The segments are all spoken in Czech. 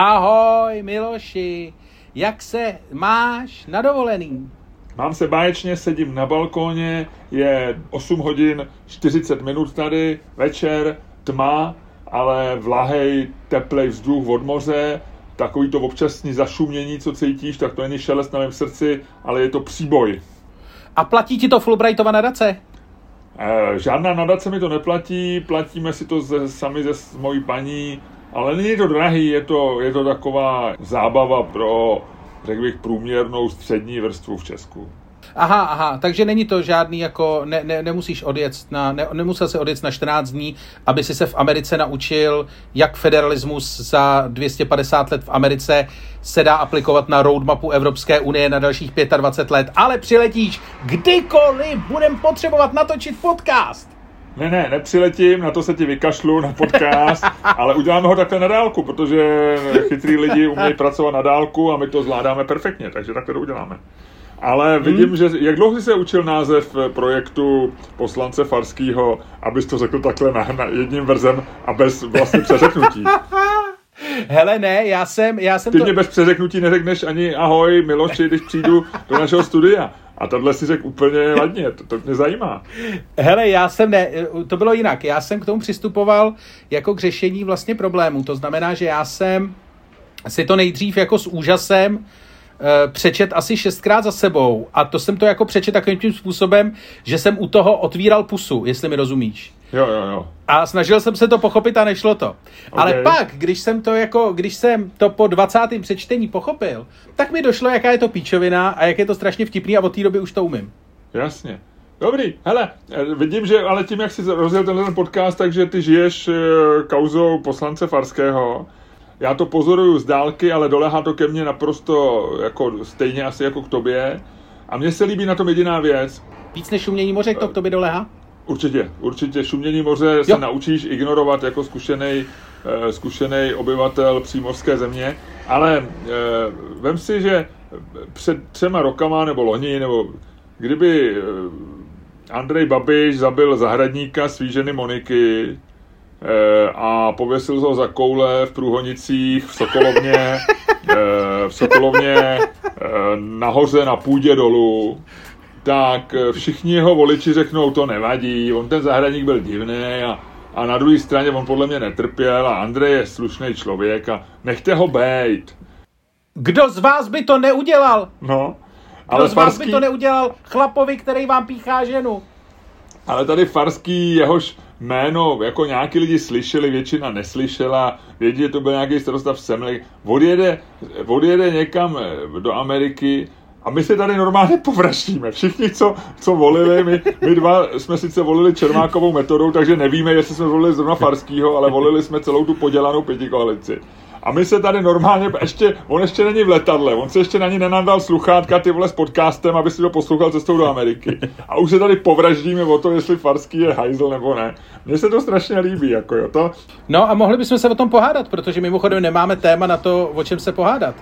Ahoj Miloši, jak se máš na dovolený? Mám se báječně, sedím na balkóně, je 8 hodin 40 minut tady, večer, tma, ale vlahej, teplej vzduch od moře, takový to občasní zašumění, co cítíš, tak to není šelest na mém srdci, ale je to příboj. A platí ti to Fulbrightova nadace? E, žádná nadace mi to neplatí, platíme si to ze, sami ze s mojí paní, ale není to drahý, je to, je to taková zábava pro, řekl bych, průměrnou střední vrstvu v Česku. Aha, aha, takže není to žádný jako, ne, ne, nemusíš odjet na, ne, nemusel se odjet na 14 dní, aby si se v Americe naučil, jak federalismus za 250 let v Americe se dá aplikovat na roadmapu Evropské unie na dalších 25 let, ale přiletíš kdykoliv budem potřebovat natočit podcast. Ne, ne, nepřiletím, na to se ti vykašlu na podcast, ale uděláme ho takhle na dálku, protože chytrý lidi umějí pracovat na dálku a my to zvládáme perfektně, takže takhle to uděláme. Ale vidím, hmm. že jak dlouho jsi se učil název projektu poslance Farského, abys to řekl takhle na, na jedním verzem a bez vlastně přeřeknutí. Hele, ne, já jsem, já jsem Ty to... mě bez přeřeknutí neřekneš ani ahoj, Miloši, když přijdu do našeho studia. A tohle si řekl úplně ladně, to, to mě zajímá. Hele, já jsem ne, to bylo jinak. Já jsem k tomu přistupoval jako k řešení vlastně problémů. To znamená, že já jsem si to nejdřív jako s úžasem Eh, přečet asi šestkrát za sebou a to jsem to jako přečet takovým tím způsobem, že jsem u toho otvíral pusu, jestli mi rozumíš. Jo, jo, jo. A snažil jsem se to pochopit a nešlo to. Okay. Ale pak, když jsem to jako, když jsem to po 20. přečtení pochopil, tak mi došlo, jaká je to píčovina a jak je to strašně vtipný a od té doby už to umím. Jasně. Dobrý, hele, eh, vidím, že ale tím, jak jsi rozjel tenhle podcast, takže ty žiješ eh, kauzou poslance Farského já to pozoruju z dálky, ale dolehá to ke mně naprosto jako stejně asi jako k tobě. A mně se líbí na tom jediná věc. Víc než šumění moře, to k tobě dolehá? Určitě, určitě. Šumění moře se jo. naučíš ignorovat jako zkušený, uh, zkušený obyvatel přímořské země, ale uh, vem si, že před třema rokama nebo loni, nebo kdyby uh, Andrej Babiš zabil zahradníka svý ženy Moniky, Eh, a pověsil ho za koule v Průhonicích, v Sokolovně, eh, v Sokolovně eh, nahoře na půdě dolů, tak všichni jeho voliči řeknou, to nevadí, on ten zahradník byl divný a, a na druhé straně on podle mě netrpěl a Andrej je slušný člověk a nechte ho bejt. Kdo z vás by to neudělal? No, ale Kdo z vás by to neudělal chlapovi, který vám píchá ženu? Ale tady Farský, jehož jméno jako nějaký lidi slyšeli, většina neslyšela, vědí, že to byl nějaký starosta v Semli, odjede, odjede někam eh, do Ameriky a my se tady normálně povraštíme. Všichni, co, co volili, my, my dva jsme sice volili Čermákovou metodou, takže nevíme, jestli jsme volili zrovna Farskýho, ale volili jsme celou tu podělanou pětikoalici. A my se tady normálně, ještě, on ještě není v letadle, on se ještě na ní nenadal sluchátka ty vole s podcastem, aby si to poslouchal cestou do Ameriky. A už se tady povraždíme o to, jestli Farský je hajzl nebo ne. Mně se to strašně líbí, jako jo to. No a mohli bychom se o tom pohádat, protože mimochodem nemáme téma na to, o čem se pohádat.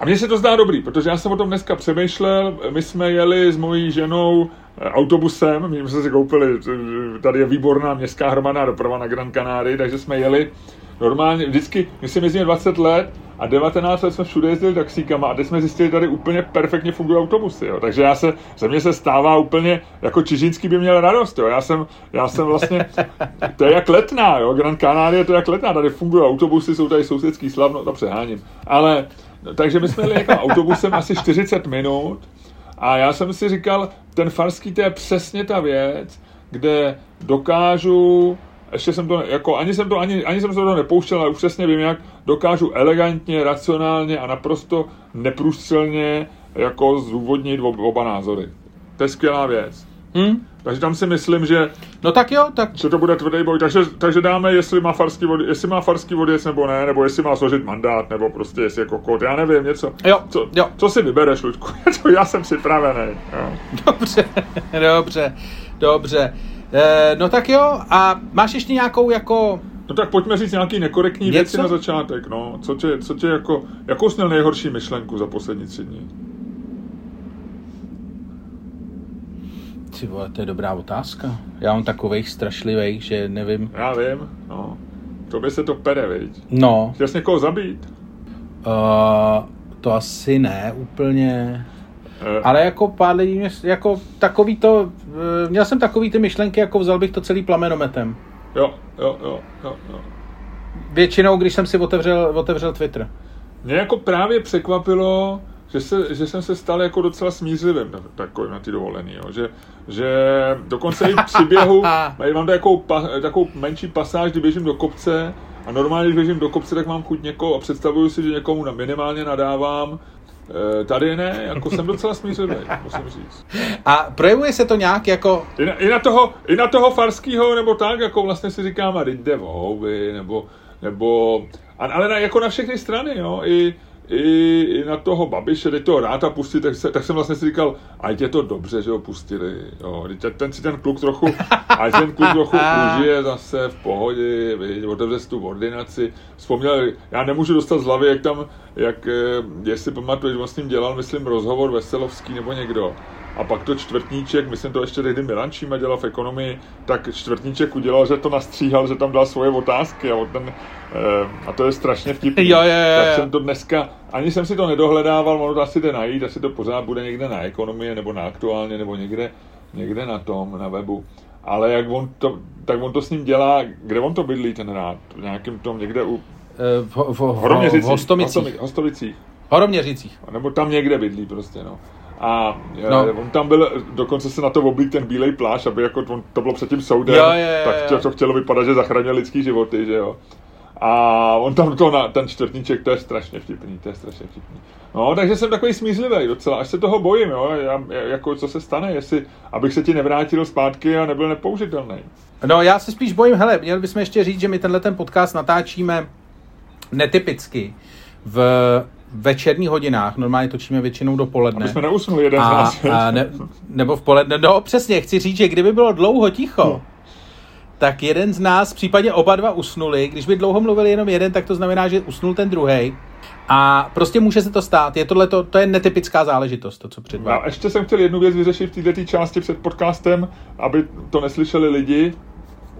A mně se to zdá dobrý, protože já jsem o tom dneska přemýšlel, my jsme jeli s mojí ženou eh, autobusem, my jsme si koupili, eh, tady je výborná městská hromadná doprava na Gran Canaria, takže jsme jeli normálně, vždycky, my si jezdíme 20 let a 19 let jsme všude jezdili taxíkama a teď jsme zjistili, tady úplně perfektně fungují autobusy, jo. takže já se, ze mě se stává úplně, jako Čižínský by měl radost, jo. Já, jsem, já jsem vlastně, to je jak letná, jo. Gran Canaria to je jak letná, tady fungují autobusy, jsou tady sousedský slavno, to přeháním, ale, takže my jsme jeli jako autobusem asi 40 minut a já jsem si říkal, ten farský to je přesně ta věc, kde dokážu ještě jsem to, jako, ani jsem to, ani, ani jsem se to nepouštěl, ale už přesně vím, jak dokážu elegantně, racionálně a naprosto neprůstřelně jako zúvodnit oba názory. To je skvělá věc. Hmm? Takže tam si myslím, že... No tak jo, tak... Že to bude tvrdý boj. Takže, takže dáme, jestli má farský vody, jestli má farský vody, nebo ne, nebo jestli má složit mandát, nebo prostě jestli jako kód, já nevím, něco. Jo, co, jo. co si vybereš, Luďku? já jsem připravený. Jo. Dobře, dobře, dobře. E, no tak jo, a máš ještě nějakou jako... No tak pojďme říct nějaký nekorektní Něco? věci na začátek, no. Co tě, co tě jako, jakou jsi měl nejhorší myšlenku za poslední tři dní? Ty vole, to je dobrá otázka. Já mám takových strašlivých, že nevím. Já vím, no. To by se to pere, viď? No. Chtěl jsi někoho zabít? Uh, to asi ne úplně. Ale jako pár lidí, jako takový to, měl jsem takový ty myšlenky, jako vzal bych to celý plamenometem. Jo, jo, jo, jo, jo. Většinou, když jsem si otevřel, otevřel Twitter. Mě jako právě překvapilo, že, se, že jsem se stal jako docela smířlivým na, takový, na ty dovolený, jo. Že, že dokonce i při běhu, mám takovou, takovou menší pasáž, kdy běžím do kopce a normálně, když běžím do kopce, tak mám chuť někoho a představuju si, že někomu minimálně nadávám, e, Tady ne, jako jsem docela smířlivý, musím říct. A projevuje se to nějak jako... I na, i na toho, i na toho farského, nebo tak, jako vlastně si říkám, a jde nebo, nebo, ale na, jako na všechny strany, jo, i, i, i na toho Babiše, teď toho ráta pustit, tak, se, tak jsem vlastně si říkal, ať je to dobře, že ho pustili. Jo. Ten si ten kluk trochu, ať ten kluk trochu užije zase v pohodě, viď, otevře si tu ordinaci. Vzpomněl, já nemůžu dostat z hlavy, jak tam, jak, eh, jestli pamatuješ, on s ním dělal, myslím, rozhovor Veselovský nebo někdo a pak to čtvrtníček, myslím to ještě tehdy Milan Číma dělal v ekonomii, tak čtvrtníček udělal, že to nastříhal, že tam dal svoje otázky a, ten, eh, a to je strašně vtipný. Jo, jo, jo, tak jsem to dneska, ani jsem si to nedohledával, ono to asi jde najít, asi to pořád bude někde na ekonomii nebo na aktuálně nebo někde, někde na tom, na webu. Ale jak on to, tak on to s ním dělá, kde on to bydlí ten rád? V nějakém tom někde u... Eh, v, v, v, v Hostomicích. Hostomicích. Horoměřicích. Nebo tam někde bydlí prostě, no. A no. on tam byl, dokonce se na to oblík ten bílej pláž, aby jako on, to bylo před tím soudem, jo, je, je, tak to, to chtělo vypadat, že zachraňuje lidský životy, že jo. A on tam to na ten čtvrtníček, to je strašně vtipný, to je strašně vtipný. No, takže jsem takový smířlivý docela, až se toho bojím, jo, já, jako co se stane, jestli, abych se ti nevrátil zpátky a nebyl nepoužitelný. No, já se spíš bojím, hele, měli bychom ještě říct, že my tenhle ten podcast natáčíme netypicky v večerních hodinách, normálně točíme většinou dopoledne. Aby jsme neusnuli jeden a, z nás. A ne, nebo v poledne, no přesně, chci říct, že kdyby bylo dlouho ticho, no. tak jeden z nás, případně oba dva usnuli, když by dlouho mluvil jenom jeden, tak to znamená, že usnul ten druhý. A prostě může se to stát. Je tohle to, to je netypická záležitost, to, co předvádí. A ještě jsem chtěl jednu věc vyřešit v této části před podcastem, aby to neslyšeli lidi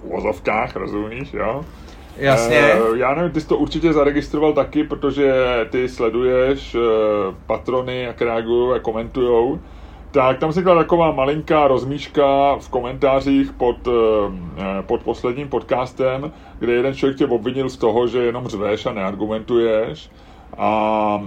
v ozovkách, rozumíš, jo? Jasně. Uh, já nevím, ty jsi to určitě zaregistroval taky, protože ty sleduješ uh, patrony, jak reagují a komentujou. Tak tam se taková malinká rozmíška v komentářích pod, uh, pod posledním podcastem, kde jeden člověk tě obvinil z toho, že jenom řveš a neargumentuješ. A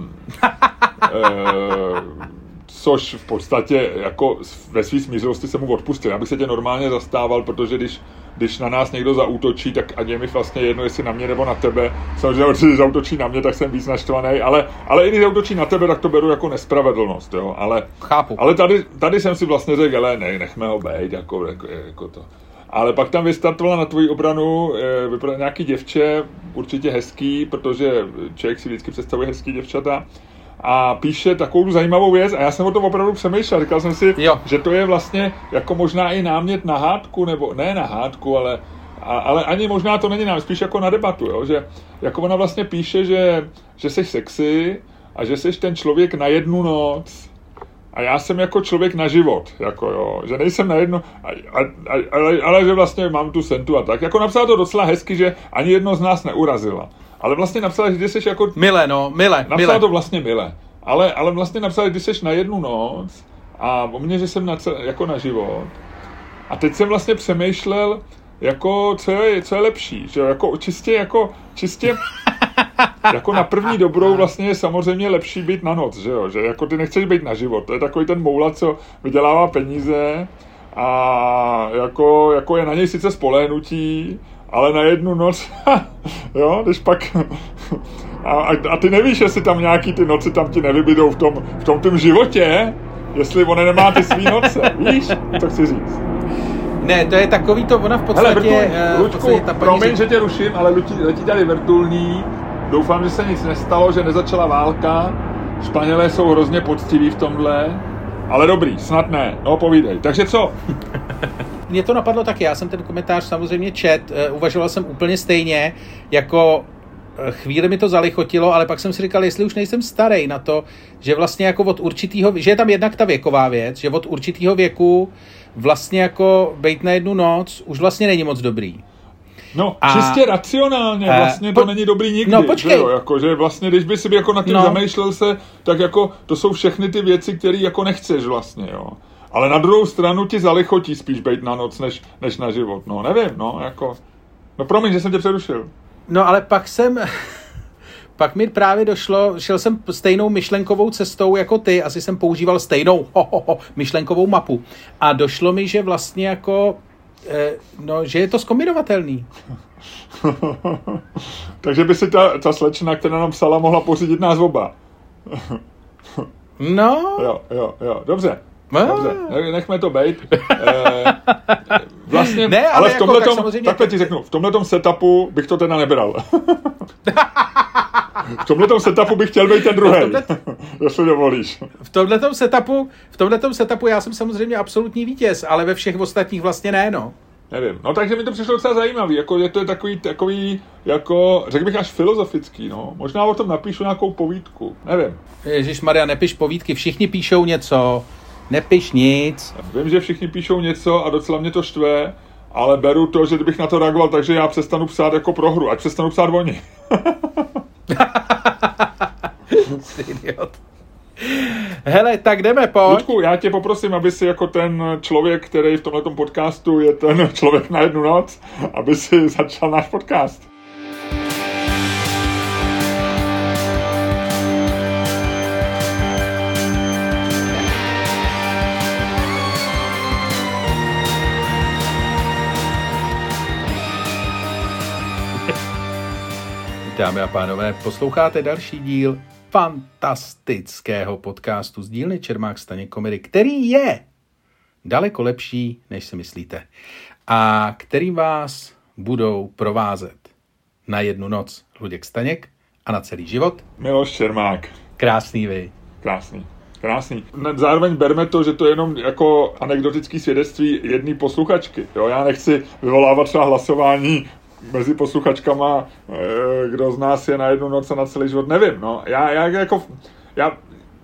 uh, což v podstatě jako ve své smířivosti se mu odpustil. Já bych se tě normálně zastával, protože když když na nás někdo zautočí, tak ať je mi vlastně jedno, jestli na mě nebo na tebe. Samozřejmě, když zautočí na mě, tak jsem víc naštvaný, ale, ale i když zautočí na tebe, tak to beru jako nespravedlnost, jo. Ale, Chápu. ale tady, tady jsem si vlastně řekl, ale ne, nechme ho být, jako, jako, jako to. Ale pak tam vystartovala na tvoji obranu e, vypadá nějaký děvče, určitě hezký, protože člověk si vždycky představuje hezký děvčata a píše takovou zajímavou věc a já jsem o tom opravdu přemýšlel. Říkal jsem si, jo. že to je vlastně jako možná i námět na hádku, nebo ne na hádku, ale, a, ale ani možná to není nám, spíš jako na debatu, jo? že jako ona vlastně píše, že, že jsi sexy a že jsi ten člověk na jednu noc, a já jsem jako člověk na život, jako jo, že nejsem na jedno, a, a, a, ale, ale že vlastně mám tu sentu a tak. Jako napsala to docela hezky, že ani jedno z nás neurazila. Ale vlastně napsala, že jsi jako... Mile, no, mile, Napsala mile. to vlastně mile. Ale, ale vlastně napsala, že jsi na jednu noc a o mně, že jsem na, jako na život. A teď jsem vlastně přemýšlel, jako, co je, co je lepší, že jako čistě jako, čistě jako na první dobrou vlastně je samozřejmě lepší být na noc, že jo, že jako ty nechceš být na život, to je takový ten moula, co vydělává peníze a jako, jako je na něj sice spolehnutí, ale na jednu noc, jo, když pak... A, a, a ty nevíš, jestli tam nějaký ty noci tam ti nevybydou v tom, v tom tým životě, jestli on nemá ty svý noce, víš, co chci říct. Ne, to je takový to, ona v podstatě... Hele, vrtul, uh, Luďku, v podstatě ta promiň, řek... že tě ruším, ale letí, letí tady vrtulní, doufám, že se nic nestalo, že nezačala válka, Španělé jsou hrozně poctiví v tomhle, ale dobrý, snad ne, no povídej. Takže co? mě to napadlo taky, já jsem ten komentář samozřejmě čet, uh, uvažoval jsem úplně stejně, jako eh, chvíli mi to zalichotilo, ale pak jsem si říkal, jestli už nejsem starý na to, že vlastně jako od určitýho, že je tam jednak ta věková věc, že od určitýho věku vlastně jako bejt na jednu noc už vlastně není moc dobrý. No, a... čistě racionálně, vlastně to po... není dobrý nikdy. No, počkej. Že jo? Jako, že vlastně, když by si jako nad tím no. zamýšlel se, tak jako to jsou všechny ty věci, které jako nechceš vlastně, jo. Ale na druhou stranu ti zalichotí spíš být na noc, než, než na život. No, nevím, no, jako... No promiň, že jsem tě přerušil. No, ale pak jsem... pak mi právě došlo, šel jsem stejnou myšlenkovou cestou jako ty, asi jsem používal stejnou ho, ho, ho, myšlenkovou mapu. A došlo mi, že vlastně jako, eh, no, že je to zkombinovatelný. Takže by si ta, ta slečna, která nám psala, mohla pořídit nás oba. no. Jo, jo, jo, dobře. Dobře, nechme to být. Eh, vlastně, ne, ale, ale v tomhle jako, tak takhle ti řeknu, v tomhle setupu bych to teda nebral. v tomhle setupu bych chtěl být ten druhý, tomhle... jestli dovolíš. V tomhle setupu, v tomhletom setupu já jsem samozřejmě absolutní vítěz, ale ve všech ostatních vlastně ne, no. Nevím. No takže mi to přišlo docela zajímavý, jako je to takový, takový, jako, řekl bych až filozofický, no. Možná o tom napíšu nějakou povídku, nevím. Ježíš Maria, nepiš povídky, všichni píšou něco. Nepiš nic. Vím, že všichni píšou něco a docela mě to štve, ale beru to, že kdybych na to reagoval, takže já přestanu psát jako pro hru, ať přestanu psát oni. idiot. Hele, tak jdeme, pojď. Ludku, já tě poprosím, aby si jako ten člověk, který v tomto podcastu je ten člověk na jednu noc, aby si začal náš podcast. Dámy a pánové, posloucháte další díl fantastického podcastu z dílny Čermák Staně Komedy, který je daleko lepší, než si myslíte. A který vás budou provázet na jednu noc Luděk Staněk a na celý život. Miloš Čermák. Krásný vy. Krásný. Krásný. Zároveň berme to, že to je jenom jako anekdotický svědectví jedné posluchačky. Jo? Já nechci vyvolávat třeba hlasování mezi posluchačkama, eh, kdo z nás je na jednu noc a na celý život, nevím, no. Já, já jako, já,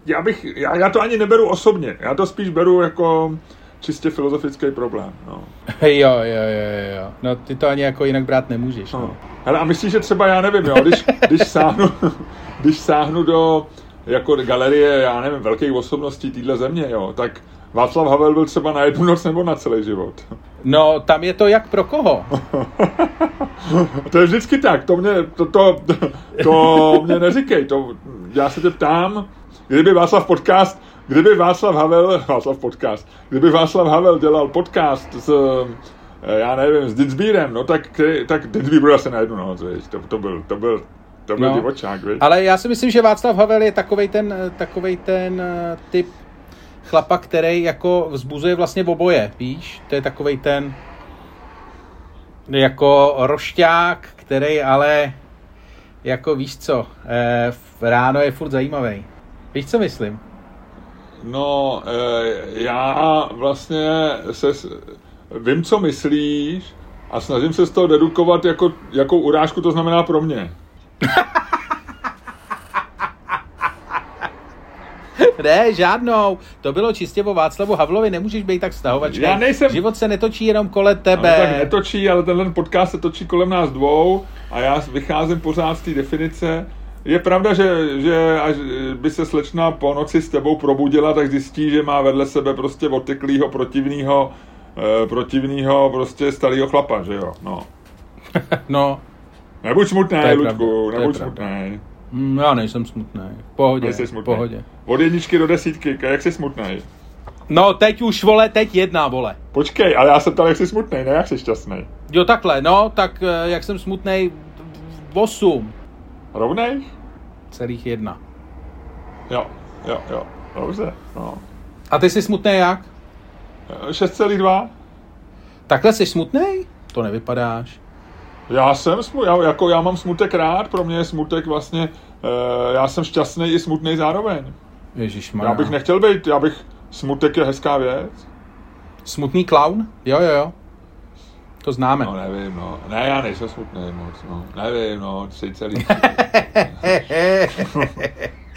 já bych, já, já to ani neberu osobně, já to spíš beru jako čistě filozofický problém, no. Jo, jo, jo, jo, no ty to ani jako jinak brát nemůžeš, no. no. Hele, a myslíš, že třeba, já nevím, jo, když, když sáhnu, když sáhnu do, jako galerie, já nevím, velkých osobností téhle země, jo, tak Václav Havel byl třeba na jednu noc nebo na celý život? No, tam je to jak pro koho. to je vždycky tak, to mě, to, to, to mě neříkej, to, já se tě ptám, kdyby Václav podcast, kdyby Václav Havel, Václav podcast, kdyby Václav Havel dělal podcast s, eh, já nevím, s Ditzbírem, no tak, tak Ditzbír byl asi na jednu noc, víš, to, to byl, to byl, to byl no, divočák, víš. Ale já si myslím, že Václav Havel je takovej ten, takovej ten eh, typ chlapa, který jako vzbuzuje vlastně oboje, víš? To je takovej ten jako rošťák, který ale jako víš co, eh, ráno je furt zajímavý. Víš, co myslím? No, eh, já vlastně se, vím, co myslíš a snažím se z toho dedukovat, jako, jakou urážku to znamená pro mě. ne, žádnou. To bylo čistě o Václavu Havlovi, nemůžeš být tak stahovačný. Já nejsem... Život se netočí jenom kolem tebe. No, tak netočí, ale tenhle podcast se točí kolem nás dvou a já vycházím pořád z té definice. Je pravda, že, že až by se slečna po noci s tebou probudila, tak zjistí, že má vedle sebe prostě oteklýho, protivného, eh, protivného prostě starého chlapa, že jo? No. no. Nebuď smutný, Ludku, nebuď smutný. Mm, já nejsem smutný. V pohodě. Nejsi smutný. pohodě. Od jedničky do desítky, jak jsi smutný? No, teď už, vole, teď jedna, vole. Počkej, ale já jsem ptal, jak jsi smutný, ne jak jsi šťastný. Jo, takhle, no, tak eh, jak jsem smutný, osm. Rovnej? Celých jedna. Jo, jo, jo, dobře, no. A ty jsi smutný jak? 6,2. Takhle jsi smutný? To nevypadáš. Já jsem, já, jako já mám smutek rád, pro mě je smutek vlastně, e, já jsem šťastný i smutný zároveň. Ježíš Já bych nechtěl být, já bych, smutek je hezká věc. Smutný clown? Jo, jo, jo. To známe. No nevím, no. Ne, já nejsem smutný moc, no. Nevím, no, tři celý.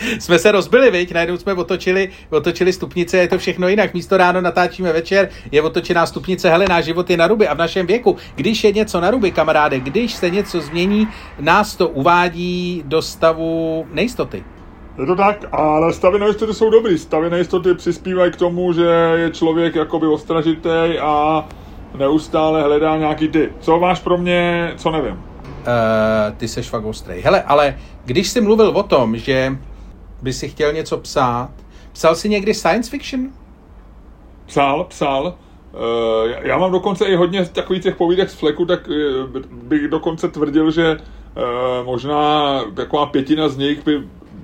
jsme se rozbili, viď? Najednou jsme otočili, otočili stupnice, je to všechno jinak. Místo ráno natáčíme večer, je otočená stupnice, hele, náš život je na ruby a v našem věku, když je něco na ruby, kamaráde, když se něco změní, nás to uvádí do stavu nejistoty. Je to tak, ale stavy nejistoty jsou dobrý. Stavy nejistoty přispívají k tomu, že je člověk jakoby ostražitý a neustále hledá nějaký ty. Co máš pro mě, co nevím? Uh, ty seš fakt ostrý. Hele, ale když jsi mluvil o tom, že by si chtěl něco psát, psal jsi někdy science fiction? Psal, psal. Uh, já mám dokonce i hodně takových těch povídek z fleku, tak uh, bych dokonce tvrdil, že uh, možná taková pětina z nich by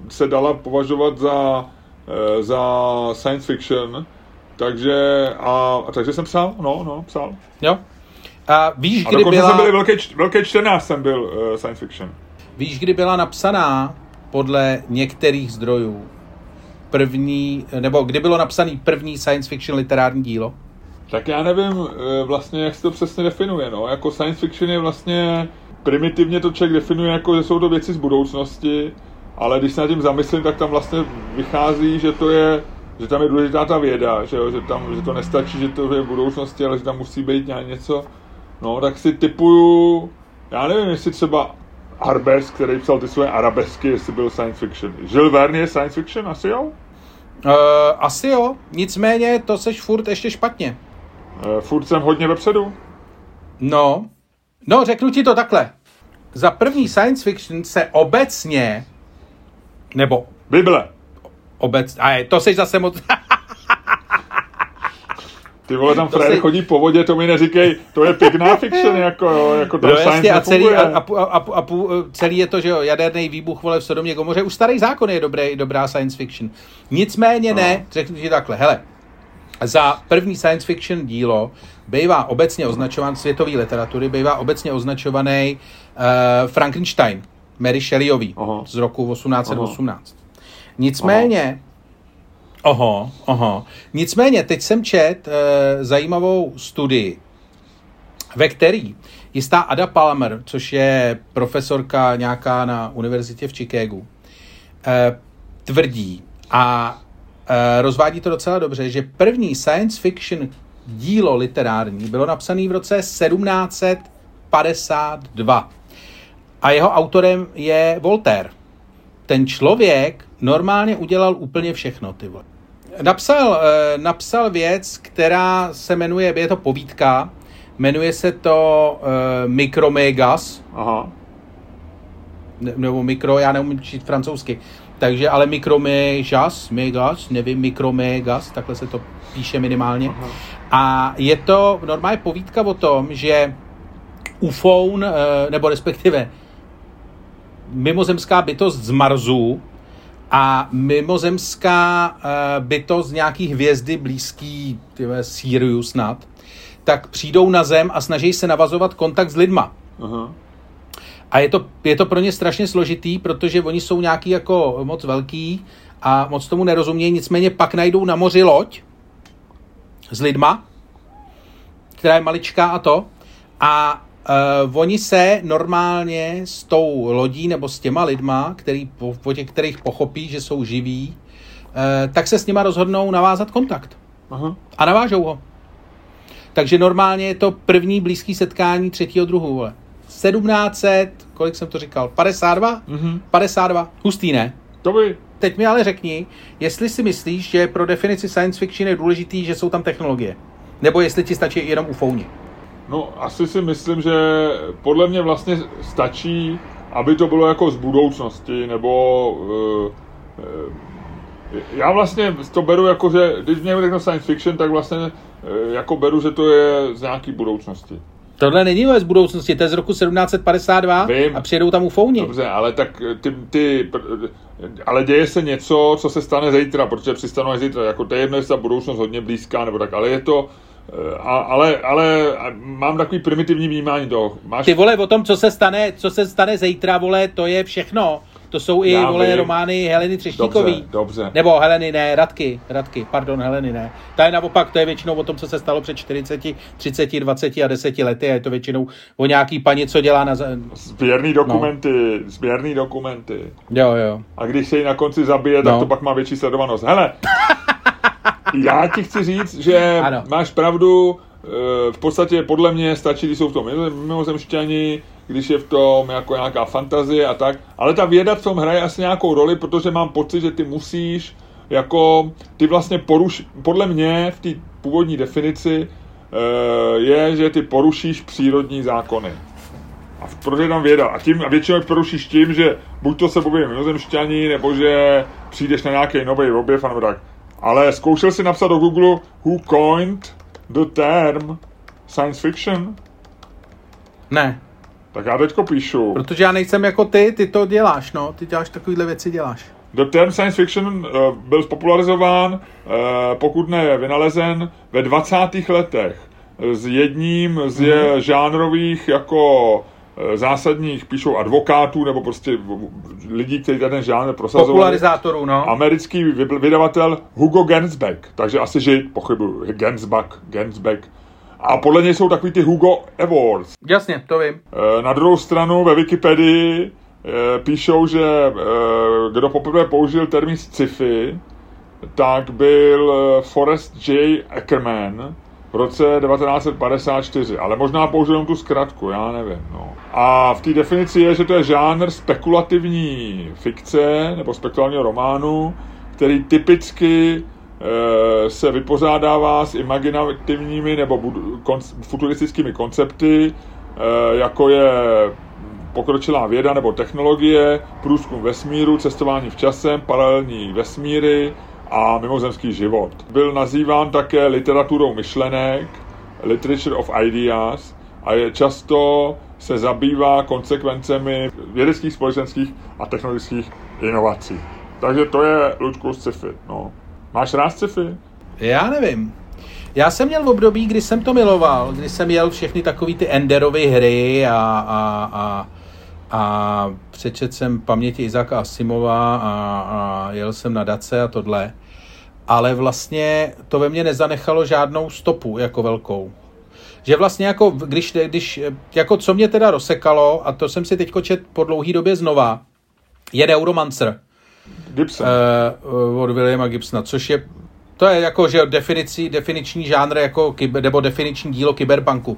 se dala považovat za, za science fiction. Takže, a, a takže jsem psal, no, no, psal. Jo. A víš, a kdy byla... jsem byl velký, velký čtenář, jsem byl uh, science fiction. Víš, kdy byla napsaná podle některých zdrojů první, nebo kdy bylo napsaný první science fiction literární dílo? Tak já nevím eh, vlastně, jak se to přesně definuje. No. Jako science fiction je vlastně primitivně to člověk definuje jako, že jsou to věci z budoucnosti, ale když se nad tím zamyslím, tak tam vlastně vychází, že to je že tam je důležitá ta věda, že, jo, že, tam, že to nestačí, že to je v budoucnosti, ale že tam musí být něco, no tak si typuju, já nevím, jestli třeba Arbes, který psal ty své arabesky, jestli byl science fiction. Žil Verne je science fiction, asi jo? Uh, asi jo, nicméně to seš furt ještě špatně. Uh, furt jsem hodně vepředu. No, no řeknu ti to takhle. Za první science fiction se obecně, nebo... Bible. Obec, a to seš zase moc... Ty vole, tam frajer si... chodí po vodě, to mi neříkej, to je pěkná fiction, jako jo, jako to no, jasně, a celý, a, a, a, a, a, celý je to, že jo, jaderný výbuch, vole, v Sodomě Gomoře, už starý zákon je dobrý, dobrá science fiction. Nicméně no. ne, řeknu ti takhle, hele, za první science fiction dílo bývá obecně označován světový literatury, bývá obecně označovaný uh, Frankenstein, Mary Shelleyový Aha. z roku 1818. Aha. Nicméně, Oho, oho. Nicméně, teď jsem čet e, zajímavou studii, ve který jistá Ada Palmer, což je profesorka nějaká na univerzitě v Chicagu, e, tvrdí a e, rozvádí to docela dobře, že první science fiction dílo literární bylo napsané v roce 1752. A jeho autorem je Voltaire. Ten člověk normálně udělal úplně všechno, ty vole. Napsal, eh, napsal věc, která se jmenuje, je to povídka, jmenuje se to uh, Mikromegas. Aha. Ne, nebo mikro, já neumím číst francouzsky. Takže, ale Mikromegas, Megas, nevím, Mikromegas, takhle se to píše minimálně. Aha. A je to normálně povídka o tom, že UFON, uh, nebo respektive mimozemská bytost z Marsu, a mimozemská uh, bytost z nějaký hvězdy blízký, tyhle, Sirius snad, tak přijdou na Zem a snaží se navazovat kontakt s lidma. Aha. A je to, je to pro ně strašně složitý, protože oni jsou nějaký jako moc velký a moc tomu nerozumějí, nicméně pak najdou na moři loď s lidma, která je maličká a to. A Uh, oni se normálně s tou lodí nebo s těma lidma, který, po, po těch kterých pochopí, že jsou živí, uh, tak se s nima rozhodnou navázat kontakt. Aha. A navážou ho. Takže normálně je to první blízký setkání třetího druhu. Vole. 1700, kolik jsem to říkal, 52? Mm-hmm. 52. Hustý, ne? To by. Teď mi ale řekni, jestli si myslíš, že pro definici science fiction je důležitý, že jsou tam technologie. Nebo jestli ti stačí jenom ufouni. No, asi si myslím, že podle mě vlastně stačí, aby to bylo jako z budoucnosti, nebo uh, uh, já vlastně to beru jako, že když mě řekne science fiction, tak vlastně uh, jako beru, že to je z nějaký budoucnosti. Tohle není z budoucnosti, to je z roku 1752 Vím. a přijedou tam ufouni. Dobře, ale tak ty, ty, ale děje se něco, co se stane zítra, protože přistanou až zítra, jako to je jedno, jestli ta budoucnost hodně blízká, nebo tak, ale je to, a, ale, ale mám takový primitivní vnímání toho. Máš... Ty vole, o tom, co se stane, co se stane zítra, vole, to je všechno. To jsou i, Já vole, vím. romány Heleny Třeštíkový. Dobře, dobře. Nebo Heleny ne, Radky, Radky, pardon, Heleny ne. Ta je naopak, to je většinou o tom, co se stalo před 40, 30, 20 a 10 lety a je to většinou o nějaký paní, co dělá na... Sběrný dokumenty, no. sběrný dokumenty. Jo, jo. A když se ji na konci zabije, tak No. to pak má větší sledovanost. Hele, já ti chci říct, že Ano. máš pravdu, eh, v podstatě podle mě stačí, když jsou v tom mimozemšťani, když je v tom jako nějaká fantazie a tak, ale ta věda v tom hraje asi nějakou roli, protože mám pocit, že ty musíš jako, ty vlastně poruš, podle mě v té původní definici eh, je, že ty porušíš přírodní zákony. A v- protože je tam věda. A tím a většinou je porušíš tím, že buď to se objeví mimozemšťani, nebo že přijdeš na nějaký nový objev, nebo tak. Ale zkoušel si napsat do Google who coined the term science fiction? Ne, Tak já teďko píšu. protože já nejsem jako ty, ty to děláš, no. Ty děláš takovýhle věci, děláš. The term science fiction uh, byl spopularizován, uh, pokud ne vynalezen, ve 20. letech s jedním z je žánrových jako zásadních, píšou advokátů, nebo prostě lidí, kteří ten žánr prosazovali. Popularizátorů, no. Americký vy- vydavatel Hugo Gensback, takže asi žid, pochybuju, Gensback, Gensback. A podle něj jsou takový ty Hugo Awards. Jasně, to vím. Eh, Na druhou stranu ve Wikipedii eh, píšou, že eh, kdo poprvé použil termín sci-fi, tak byl eh, Forrest J. Ackerman v roce 1954, ale možná použil tu zkratku, já nevím. No. A v té definici je, že to je žánr spekulativní fikce nebo spekulativního románu, který typicky eh, se vypořádává s imaginativními nebo konc- futuristickými koncepty, eh, jako je pokročilá věda nebo technologie, průzkum vesmíru, cestování v časem, paralelní vesmíry a mimozemský život. Byl nazýván také literaturou myšlenek, literature of ideas, a je často se zabývá konsekvencemi vědeckých, společenských a technologických inovací. Takže to je, Luďku, sci-fi. No. Máš rád sci-fi? Já nevím. Já jsem měl v období, kdy jsem to miloval, kdy jsem jel všechny takové ty Enderovy hry a, a, a, a přečet jsem paměti Izáka Asimova a, a jel jsem na Dace a tohle. Ale vlastně to ve mně nezanechalo žádnou stopu jako velkou. Že vlastně jako, když, když, jako co mě teda rozsekalo, a to jsem si teďko čet po dlouhý době znova, je Neuromancer Gibson. uh, od Williama Gibsona, což je to je jako, že definici, definiční žánr jako, nebo definiční dílo kyberpunku.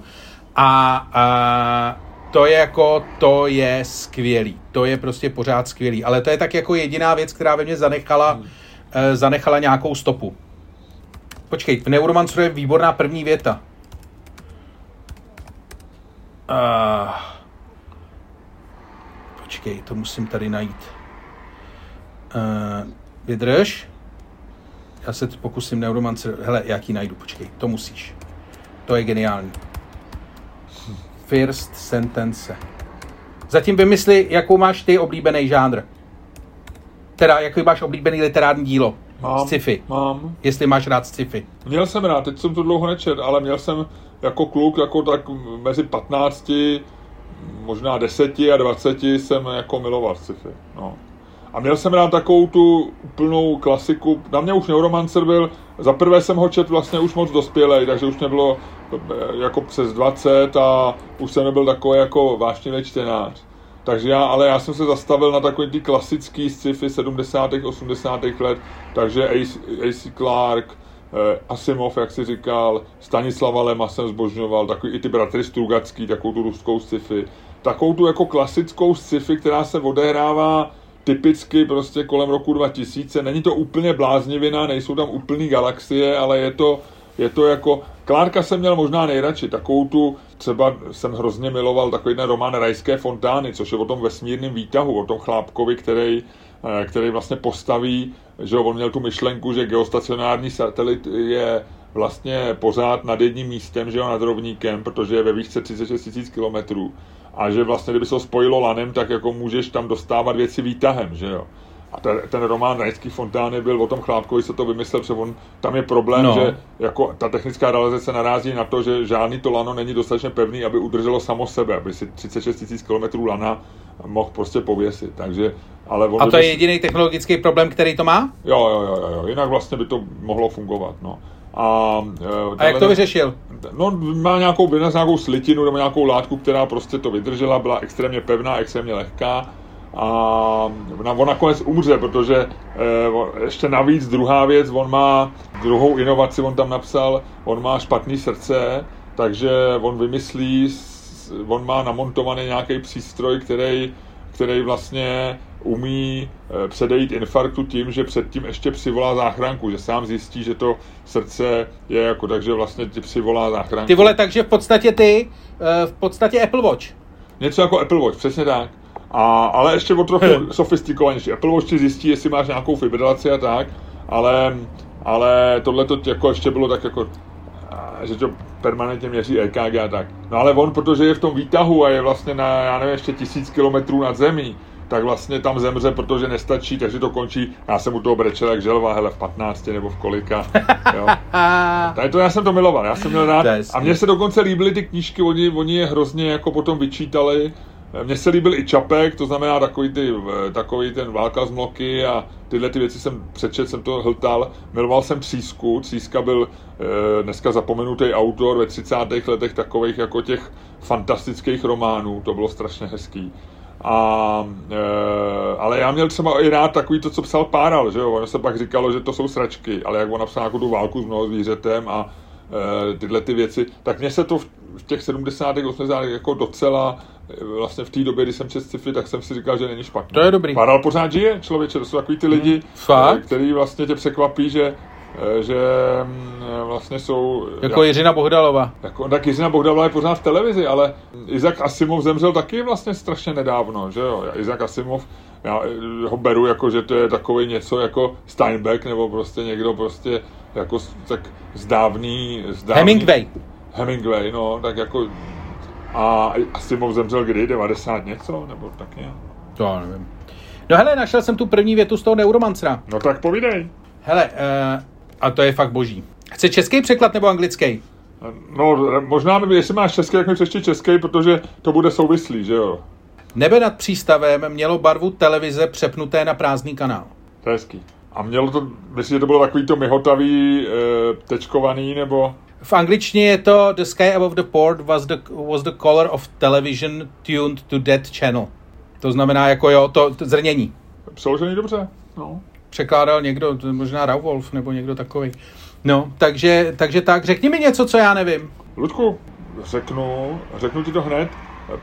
A, a to je jako, to je skvělý. To je prostě pořád skvělý. Ale to je tak jako jediná věc, která ve mně zanechala, hmm. uh, zanechala nějakou stopu. Počkej, v Neuromanceru je výborná první věta. Uh, počkej, to musím tady najít. Uh, vydrž. Já se pokusím Neuromancer. Hele, jak ji najdu, počkej, to musíš. To je geniální. First sentence. Zatím vymysli, jakou máš ty oblíbený žánr. Teda, jaký máš oblíbený literární dílo. Mám, Sci-fi. mám. Jestli máš rád sci-fi. Měl jsem rád, teď jsem to dlouho nečet, ale měl jsem jako kluk, jako tak mezi 15, možná 10 a 20 jsem jako miloval sci-fi. No. A měl jsem rád takovou tu úplnou klasiku. Na mě už Neuromancer byl, za prvé jsem ho čet vlastně už moc dospělej, takže už mě bylo eh, jako přes 20 a už jsem nebyl takový jako vášnivý čtenář. Takže já, ale já jsem se zastavil na takový ty klasický sci-fi 70. 80. let, takže A.C. Clarke, eh, Asimov, jak si říkal, Stanislava Lema jsem zbožňoval, takový i ty bratry Strugacký, takovou tu ruskou sci-fi. Takovou tu jako klasickou sci-fi, která se odehrává typicky prostě kolem roku 2000. Není to úplně bláznivina, nejsou tam úplný galaxie, ale je to, je to jako... Klárka jsem měl možná nejradši, takovou tu, třeba jsem hrozně miloval takový ten román Rajské fontány, což je o tom vesmírném výtahu, o tom chlápkovi, který, eh, který vlastně postaví, že on měl tu myšlenku, že geostacionární satelit je vlastně pořád nad jedním místem, že jo, nad rovníkem, protože je ve výšce 36 000 kilometrů. A že vlastně, kdyby se ho spojilo lanem, tak jako můžeš tam dostávat věci výtahem, že jo. A ten, ten román Rajský fontány byl o tom chlápkovi, se to vymyslel, protože on, tam je problém, No. že jako ta technická realizace narazí na to, že žádný to lano není dostatečně pevný, aby udrželo samo sebe, aby si 36 000 km lana mohl prostě pověsit. Takže, ale on A to je jediný technologický problém, který to má? Jo, jo, jo, jo, jinak vlastně by to mohlo fungovat, no. A, a jak to vyřešil? No, má nějakou, vynez nějakou slitinu nebo nějakou látku, která prostě to vydržela, byla extrémně pevná, extrémně lehká a on nakonec umře, protože eh, ještě navíc druhá věc, on má druhou inovaci, on tam napsal, on má špatný srdce, takže on vymyslí, on má namontovaný nějaký přístroj, který, který vlastně umí eh, předejít infarktu tím, že předtím ještě přivolá záchranku, že sám zjistí, že to srdce je jako, takže vlastně ti přivolá záchranku. Ty vole, takže v podstatě ty, eh, v podstatě Apple Watch. Něco jako Apple Watch, přesně tak. A, ale ještě o trochu sofistikovanější. Apple Watch ti zjistí, jestli máš nějakou fibrilaci a tak, ale, ale tohle to jako ještě bylo tak jako že to permanentně měří EKG a tak. No ale on, protože je v tom výtahu a je vlastně na, já nevím, ještě tisíc kilometrů nad zemí, tak vlastně tam zemře, protože nestačí, takže to končí. Já jsem u toho brečel jak želva, hele, v 15 nebo v kolika. Jo. Tady to já jsem to miloval, já jsem měl rád. A mně se dokonce líbily ty knížky, oni, oni je hrozně jako potom vyčítali, mně se líbil i Čapek, to znamená takový, ty, takový ten válka z mloky a tyhle ty věci jsem přečet, jsem to hltal. Miloval jsem Třísku, Tříska byl e, dneska zapomenutý autor ve 30. letech takových jako těch fantastických románů, to bylo strašně hezký. A, e, ale já měl třeba i rád takový to, co psal Páral, že jo, ono se pak říkalo, že to jsou sračky, ale jak on napsal jako tu válku s mnoho zvířetem a e, tyhle ty věci, tak mně se to v, v těch 70. 80. jako docela vlastně v té době, kdy jsem čet sci-fi, tak jsem si říkal, že není špatný. To je dobrý. Paral pořád žije, člověče, to jsou takový ty lidi, hmm, Fakt? který vlastně tě překvapí, že eh, že mm, vlastně jsou... Jako Jiřina Bohdalova. Jako, tak Jiřina Bohdalova je pořád v televizi, ale Izak Asimov zemřel taky vlastně strašně nedávno, že jo? Izak Asimov, já ho beru jako, že to je takový něco jako Steinbeck, nebo prostě někdo prostě jako tak zdávný... zdávný Hemingway. Hemingway, no, tak jako a Asimov zemřel kdy? 90 něco? Nebo tak nějak? To nevím. No hele, našel jsem tu první větu z toho Neuromancera. No tak povídej. Hele, uh, a to je fakt boží. Chce český překlad nebo anglický? No, možná, jestli máš český, tak mi přečti český, protože to bude souvislý, že jo? Nebe nad přístavem mělo barvu televize přepnuté na prázdný kanál. To je hezký. A mělo to, myslím, že to bylo takový to myhotavý, e, tečkovaný, nebo... V angličtině je to The sky above the port was the, was the color of television tuned to that channel. To znamená jako jo, to, to zrnění. Přeložený dobře, no. Překládal někdo, možná Raufwolf nebo někdo takový. No, takže, takže tak, řekni mi něco, co já nevím. Ludku, řeknu, řeknu ti to hned.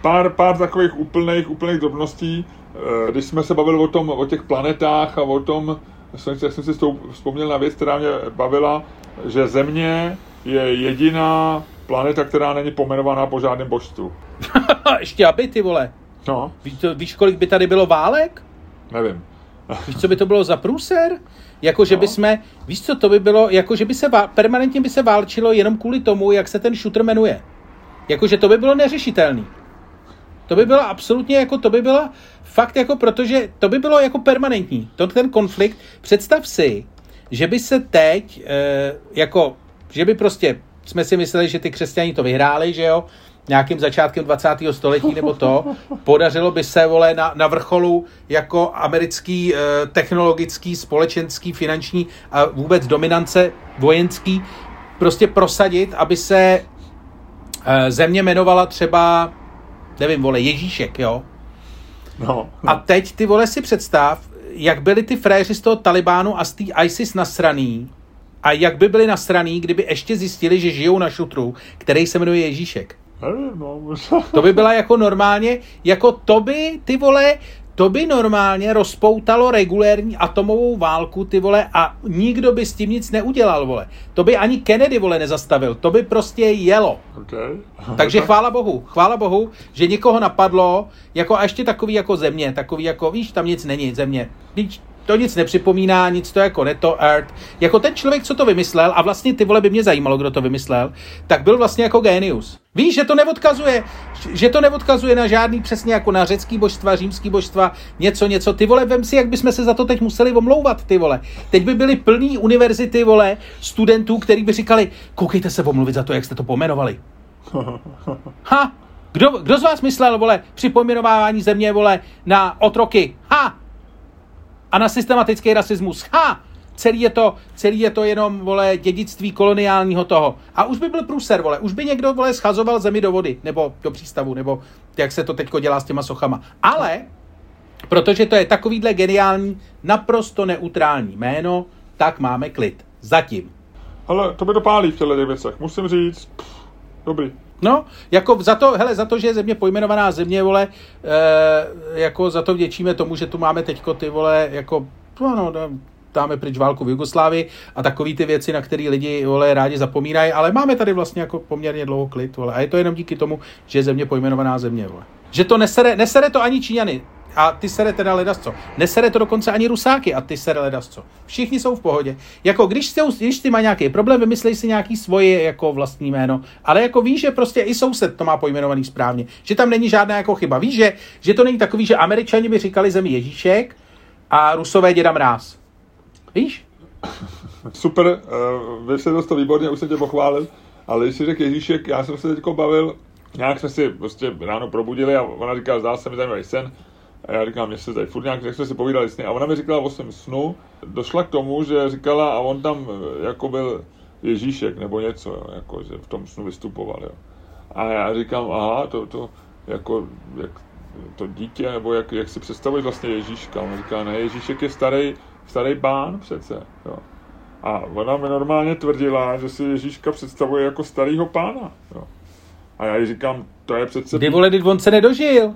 Pár, pár takových úplných, úplných drobností. Eh, když jsme se bavili o, tom, o těch planetách a o tom, jsem, jsem si vzpomněl na věc, která mě bavila, že Země je jediná planeta, která není pomenovaná po žádném božstvu. Ještě aby, ty vole. No. Víš, to, víš, kolik by tady bylo válek? Nevím. víš, co by to bylo za průser? Jako, že no. by jsme, víš co, to by bylo, jako, že by se, vál, permanentně by se válčilo jenom kvůli tomu, jak se ten shooter jmenuje. Jako, že to by bylo neřešitelný. To by bylo absolutně jako, to by byla fakt jako, protože to by bylo jako permanentní. To ten konflikt, představ si, že by se teď, e, jako že by prostě jsme si mysleli, že ty křesťaní to vyhráli, že jo, nějakým začátkem 20. století nebo to, podařilo by se, vole, na, na vrcholu jako americký eh, technologický, společenský, finanční a vůbec dominance vojenský prostě prosadit, aby se eh, země jmenovala třeba, nevím, vole, Ježíšek, jo? No, no. A teď ty vole si představ, jak byli ty fréři z toho Talibánu a z té ISIS nasraný, a jak by byli nasraný, kdyby ještě zjistili, že žijou na šutru, který se jmenuje Ježíšek. No, to by byla jako normálně, jako to by, ty vole, to by normálně rozpoutalo regulérní atomovou válku, ty vole, a nikdo by s tím nic neudělal, vole. To by ani Kennedy, vole, nezastavil. To by prostě jelo. Okay. Takže chvála Bohu, chvála Bohu, že někoho napadlo, jako a ještě takový jako země, takový jako, víš, tam nic není, země. Víš, to nic nepřipomíná, nic to jako neto art. Jako ten člověk, co to vymyslel, a vlastně ty vole by mě zajímalo, kdo to vymyslel, tak byl vlastně jako genius. Víš, že to neodkazuje, že to neodkazuje na žádný přesně jako na řecký božstva, římský božstva, něco, něco. Ty vole, vem si, jak bychom se za to teď museli omlouvat, ty vole. Teď by byly plný univerzity, vole, studentů, který by říkali, koukejte se omluvit za to, jak jste to pomenovali. Ha, Kdo, kdo z vás myslel, vole, při pojmenovávání země, vole, na otroky? Ha! A na systematický rasismus? Ha! Celý je to, celý je to jenom, vole, dědictví koloniálního toho. A už by byl průser, vole. Už by někdo, vole, schazoval zemi do vody, nebo do přístavu, nebo jak se to teďko dělá s těma sochama. Ale, protože to je takovýhle geniální, naprosto neutrální jméno, tak máme klid. Zatím. Ale to by dopálí v těchto věcech. Musím říct, pff, dobrý. No, jako za to, hele, za to, že je země pojmenovaná země, vole, e, jako za to vděčíme tomu, že tu máme teďko ty, vole, jako, no, no, dáme pryč válku v Jugoslávii a takové ty věci, na které lidi vole, rádi zapomínají, ale máme tady vlastně jako poměrně dlouho klid. Vole. A je to jenom díky tomu, že je země pojmenovaná země. Vole. Že to nesere, nesere to ani Číňany. A ty sere teda ledasco. Nesere to dokonce ani Rusáky a ty sere ledasco. Všichni jsou v pohodě. Jako když, jsi, když ty má nějaký problém, vymyslej si nějaký svoje jako vlastní jméno. Ale jako víš, že prostě i soused to má pojmenovaný správně. Že tam není žádná jako chyba. Víš, že, že to není takový, že američani by říkali zemi Ježíšek a rusové děda mráz. Víš? Super, uh, vy jste to výborně, už jsem tě pochválil, ale když si řekl Ježíšek, já jsem se teď bavil, nějak jsme si prostě ráno probudili a ona říká, zdá se mi zajímavý sen, a já říkám, mě se tady furt nějak, jak jsme si povídali sny. A ona mi říkala o svém snu, došla k tomu, že říkala, a on tam eh, jako byl Ježíšek nebo něco, jo, jako, že v tom snu vystupoval. Jo. A já říkám, aha, to, to jako, jak, to dítě, nebo jak, jak si představuješ vlastně Ježíška. On říká, ne, Ježíšek je starý, starý bán přece. Jo. A ona mi normálně tvrdila, že si Ježíška představuje jako starýho pána. Jo. A já jí říkám, to je přece... Kdy vole, on se nedožil.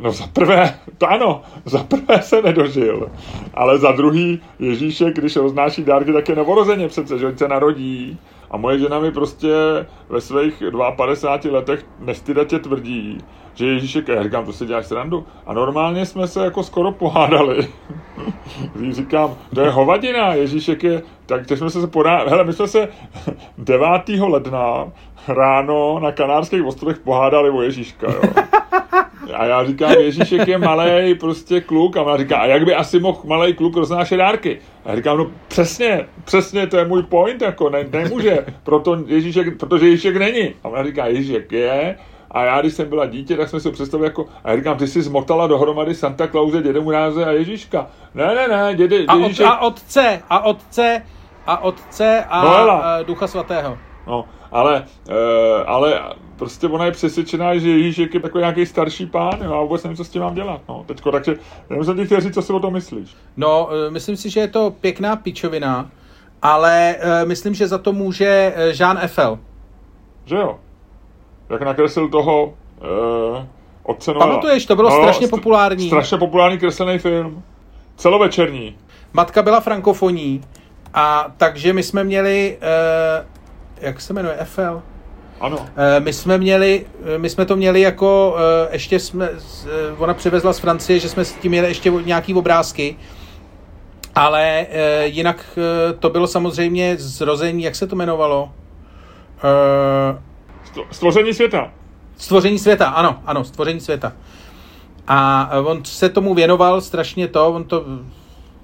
No za prvé, to ano, za prvé se nedožil. Ale za druhý, Ježíšek, když roznáší dárky, tak je novorozeně přece, že on se narodí. A moje žena mi prostě ve svých 52 letech nestydatě tvrdí, že Ježíšek, já říkám, to si děláš srandu. A normálně jsme se jako skoro pohádali. Říkám, to je hovadina, Ježíšek je, tak teď jsme se podá... hele, my jsme se 9. ledna ráno na Kanárských ostrovech pohádali o Ježíška, jo. A já říkám, Ježíšek je malý prostě kluk. A ona říká, a jak by asi mohl malý kluk roznášet dárky? A já říkám, no přesně, přesně, to je můj point, jako ne, nemůže, proto Ježíšek, protože Ježíšek není. A ona říká, Ježíšek je, a já, když jsem byla dítě, tak jsme si představili jako, a já říkám, ty jsi zmotala dohromady Santa Clause, děde Muráze a Ježíška. Ne, ne, ne, děde, Ježíšek... A, od, a otce, a otce, a otce a, a ducha svatého. No, ale, e, ale prostě ona je přesvědčená, že Ježíšek je takový nějaký starší pán jo, a vůbec nevím, co s tím mám dělat. No, teďko, takže jenom jsem ti chtěl říct, co si o tom myslíš. No, e, myslím si, že je to pěkná pičovina, ale e, myslím, že za to může Jean Eiffel. Že jo? Jak nakreslil toho e, otce Noela. Pamatuješ, to bylo no, strašně populární. Strašně populární kreslený film. Celovečerní. Matka byla frankofoní a takže my jsme měli, jak se jmenuje, Eiffel? Ano. Eh, my jsme měli, eh, my jsme to měli jako, eh, ještě jsme, ona přivezla z Francie, že jsme s tím měli ještě nějaký obrázky, ale jinak to bylo samozřejmě zrození, jak se to jmenovalo? Stvoření světa. Stvoření světa, ano, ano, stvoření světa. A on se tomu věnoval strašně to, on to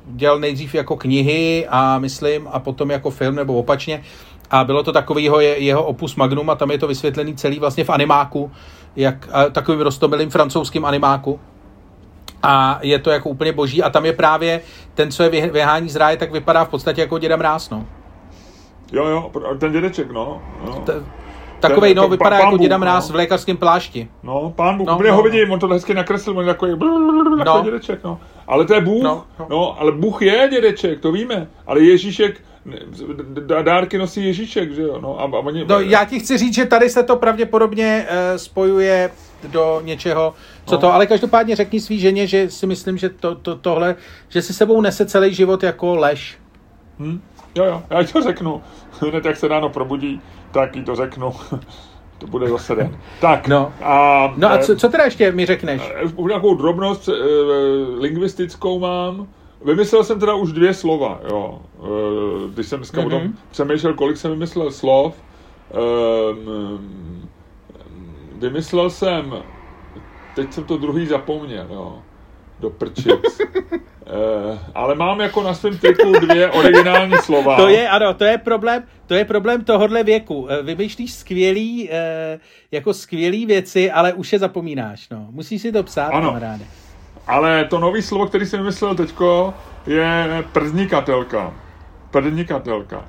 dělal nejdřív jako knihy a myslím, a potom jako film, nebo opačně a bylo to takový jeho, jeho opus magnum a tam je to vysvětlený celý vlastně v animáku, jak, takovým rostomilým francouzským animáku. A je to jako úplně boží a tam je právě ten, co je vyhání z ráje, tak vypadá v podstatě jako děda mráz, no. Jo, jo, ten dědeček, no. no. T- Takovej, no, vypadá pán jako děda mráz no. v lékařském plášti. No, pán Bůh, no, úplně no, ho vidím, no. on to hezky nakreslil, on je takový, takový no. dědeček, no. Ale to je Bůh, no, no. no, ale Bůh je dědeček, to víme, ale Ježíšek, dárky nosí Ježíšek, že jo? No, a, a oni... no, já ti chci říct, že tady se to pravděpodobně uh, spojuje do něčeho, co no. to, ale každopádně řekni svý ženě, že si myslím, že to, to, tohle, že si sebou nese celý život jako lež. Hm? Jo, jo, já to řeknu. Hned jak se ráno probudí, tak jí to řeknu. to bude zase den. Tak. No a, no a co, co teda ještě mi řekneš? Uh, nějakou drobnost uh, lingvistickou mám. Vymyslel jsem teda už dvě slova, jo. Eh, když jsem dneska mm-hmm. o tom mhm. přemýšlel, kolik jsem vymyslel slov, um, vymyslel jsem, teď jsem to druhý zapomněl, jo. Do prčic. Uh, ale mám jako na svém triku dvě originální slova. To je, ano, to je problém, to je problém tohohle věku. Eh, vymýšlíš skvělý, uh, jako skvělý věci, ale už je zapomínáš, no. Musíš si to psát, ano. kamaráde. Ale to nový slovo, který jsem vymyslel teďko, je prznikatelka. Prdnikatelka.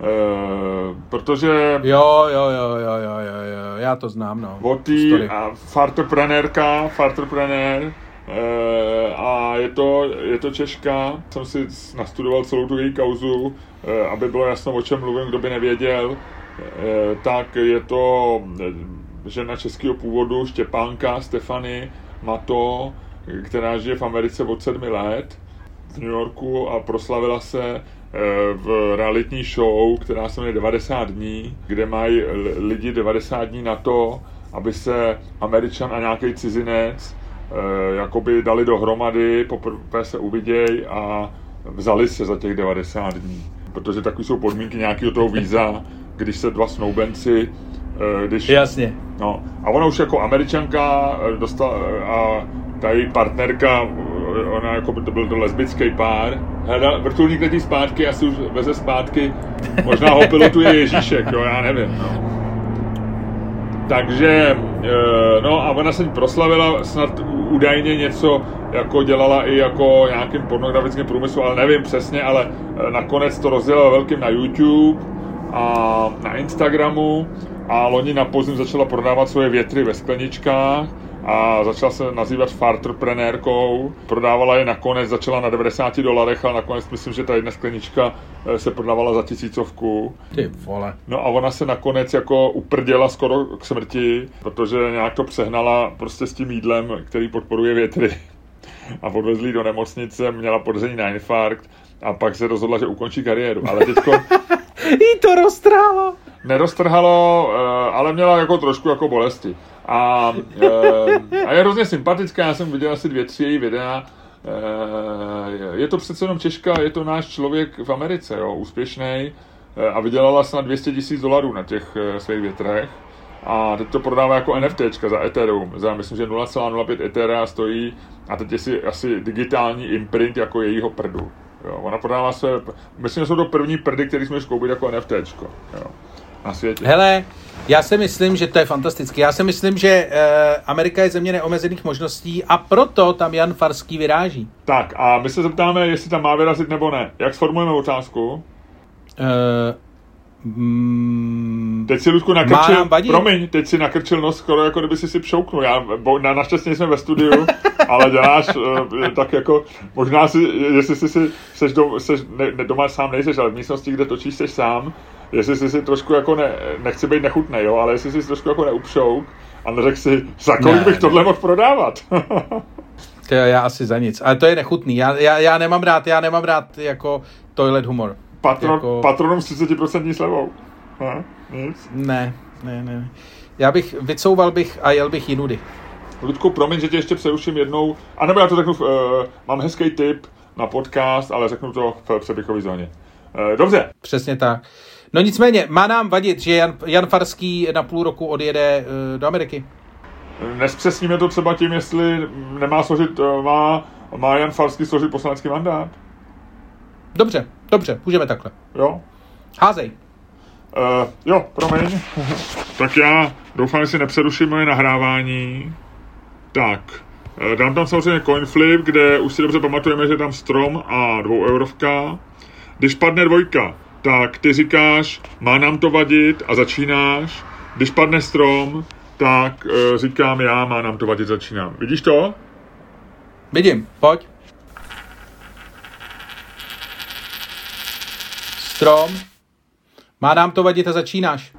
Uh, protože... Jo, jo, jo, jo, jo, jo, jo, já to znám, no. Votý a fartoprenérka, fartopreneur, Eh, a je to, je to Češka, jsem si nastudoval celou tu její kauzu, eh, aby bylo jasno, o čem mluvím, kdo by nevěděl, eh, tak je to žena českého původu, Štěpánka, Stefany Mato, která žije v Americe od sedmi let v New Yorku a proslavila se v realitní show, která se jmenuje 90 dní, kde mají lidi 90 dní na to, aby se Američan a nějaký cizinec Eh, jakoby dali dohromady, poprvé se uviděj a vzali se za těch 90 dní. Protože takové jsou podmínky nějakého toho víza, když se dva snoubenci eh, když, Jasně. No, a ona už jako američanka eh, dostala a ta její partnerka, ona jako by to byl to lesbický pár, hledal vrtulník letí zpátky, asi už veze zpátky, možná ho pilotuje Ježíšek, jo, já nevím, no. Takže, no a ona se proslavila snad údajně něco jako dělala i jako nějakým pornografickým průmyslu, ale nevím přesně, ale eh, nakonec to rozdělala velkým na YouTube a na Instagramu a loni na podzim začala prodávat svoje větry ve skleničkách a začala se nazývat fartrprenérkou. Prodávala je nakonec, začala na 90 dolarech, ale nakonec myslím, že ta jedna sklenička eh, se prodávala za tisícovku. Ty vole. No a ona se nakonec jako uprděla skoro k smrti, protože nějak to přehnala prostě s tím jídlem, který podporuje větry. A odvezli do nemocnice, měla podezření na infarkt a pak se rozhodla, že ukončí kariéru. Ale teďko... Jí to roztrhalo. Neroztrhalo, eh, ale měla jako trošku jako bolesti. A, e, a je hrozně sympatická, já jsem viděl asi dvě, tři její videa. E, je to přece jenom Češka, je to náš člověk v Americe, jo, úspěšný e, a vydělala snad 200 tisíc dolarů na těch svých větrech. A teď to prodává jako NFT za Ethereum, za myslím, že 0,05 Ethera stojí a teď je si asi digitální imprint jako jejího prdu. Jo, ona prodává se, myslím, že jsou to první prdy, které jsme koupit jako NFT. Jo na světě. Hele, já si myslím, že to je fantastické. Já si myslím, že uh, Amerika je země neomezených možností a proto tam Jan Farský vyráží. Tak a my se zeptáme, jestli tam má vyrazit nebo ne. Jak sformujeme otázku? Uh, Mm, teď si Ludku nakrčil, promiň, teď si nakrčil nos skoro jako kdyby si si pšouknul. Já, bo, na, naštěstí jsme ve studiu, ale děláš uh, tak jako, možná si, jestli jsi si, seš, do, seš ne, ne, doma sám nejseš, ale v místnosti, kde točíš, seš sám, jestli jsi si trošku jako ne, nechci být nechutný, jo, ale jestli jsi trošku jako neupšouk a neřekl si, za kolik ne, bych ne. tohle mohl prodávat. to já asi za nic, ale to je nechutný. Já, já, já nemám rád, já nemám rád jako toilet humor. Patron, jako... Patronom s 30% slevou. Ne? Nic? Ne, ne, ne. Já bych, vycouval bych a jel bych jinudy. Ludku, promiň, že tě ještě přeruším jednou. A nebo já to řeknu, uh, mám hezký tip na podcast, ale řeknu to v přebychové zóně. Uh, dobře. Přesně tak. No nicméně, má nám vadit, že Jan, Jan Farský na půl roku odjede uh, do Ameriky? Nespřesníme to třeba tím, jestli nemá složit, uh, má, má Jan Farský složit poslanecký mandát? Dobře, dobře, můžeme takhle. Jo. Házej. Uh, jo, promiň. tak já doufám, že si nepřeruším moje nahrávání. Tak, dám tam samozřejmě coinflip, kde už si dobře pamatujeme, že je tam strom a dvou eurovka. Když padne dvojka, tak ty říkáš, má nám to vadit a začínáš. Když padne strom, tak uh, říkám já, má nám to vadit, začínám. Vidíš to? Vidím, pojď. Strom. Má nám to vadit a začínáš.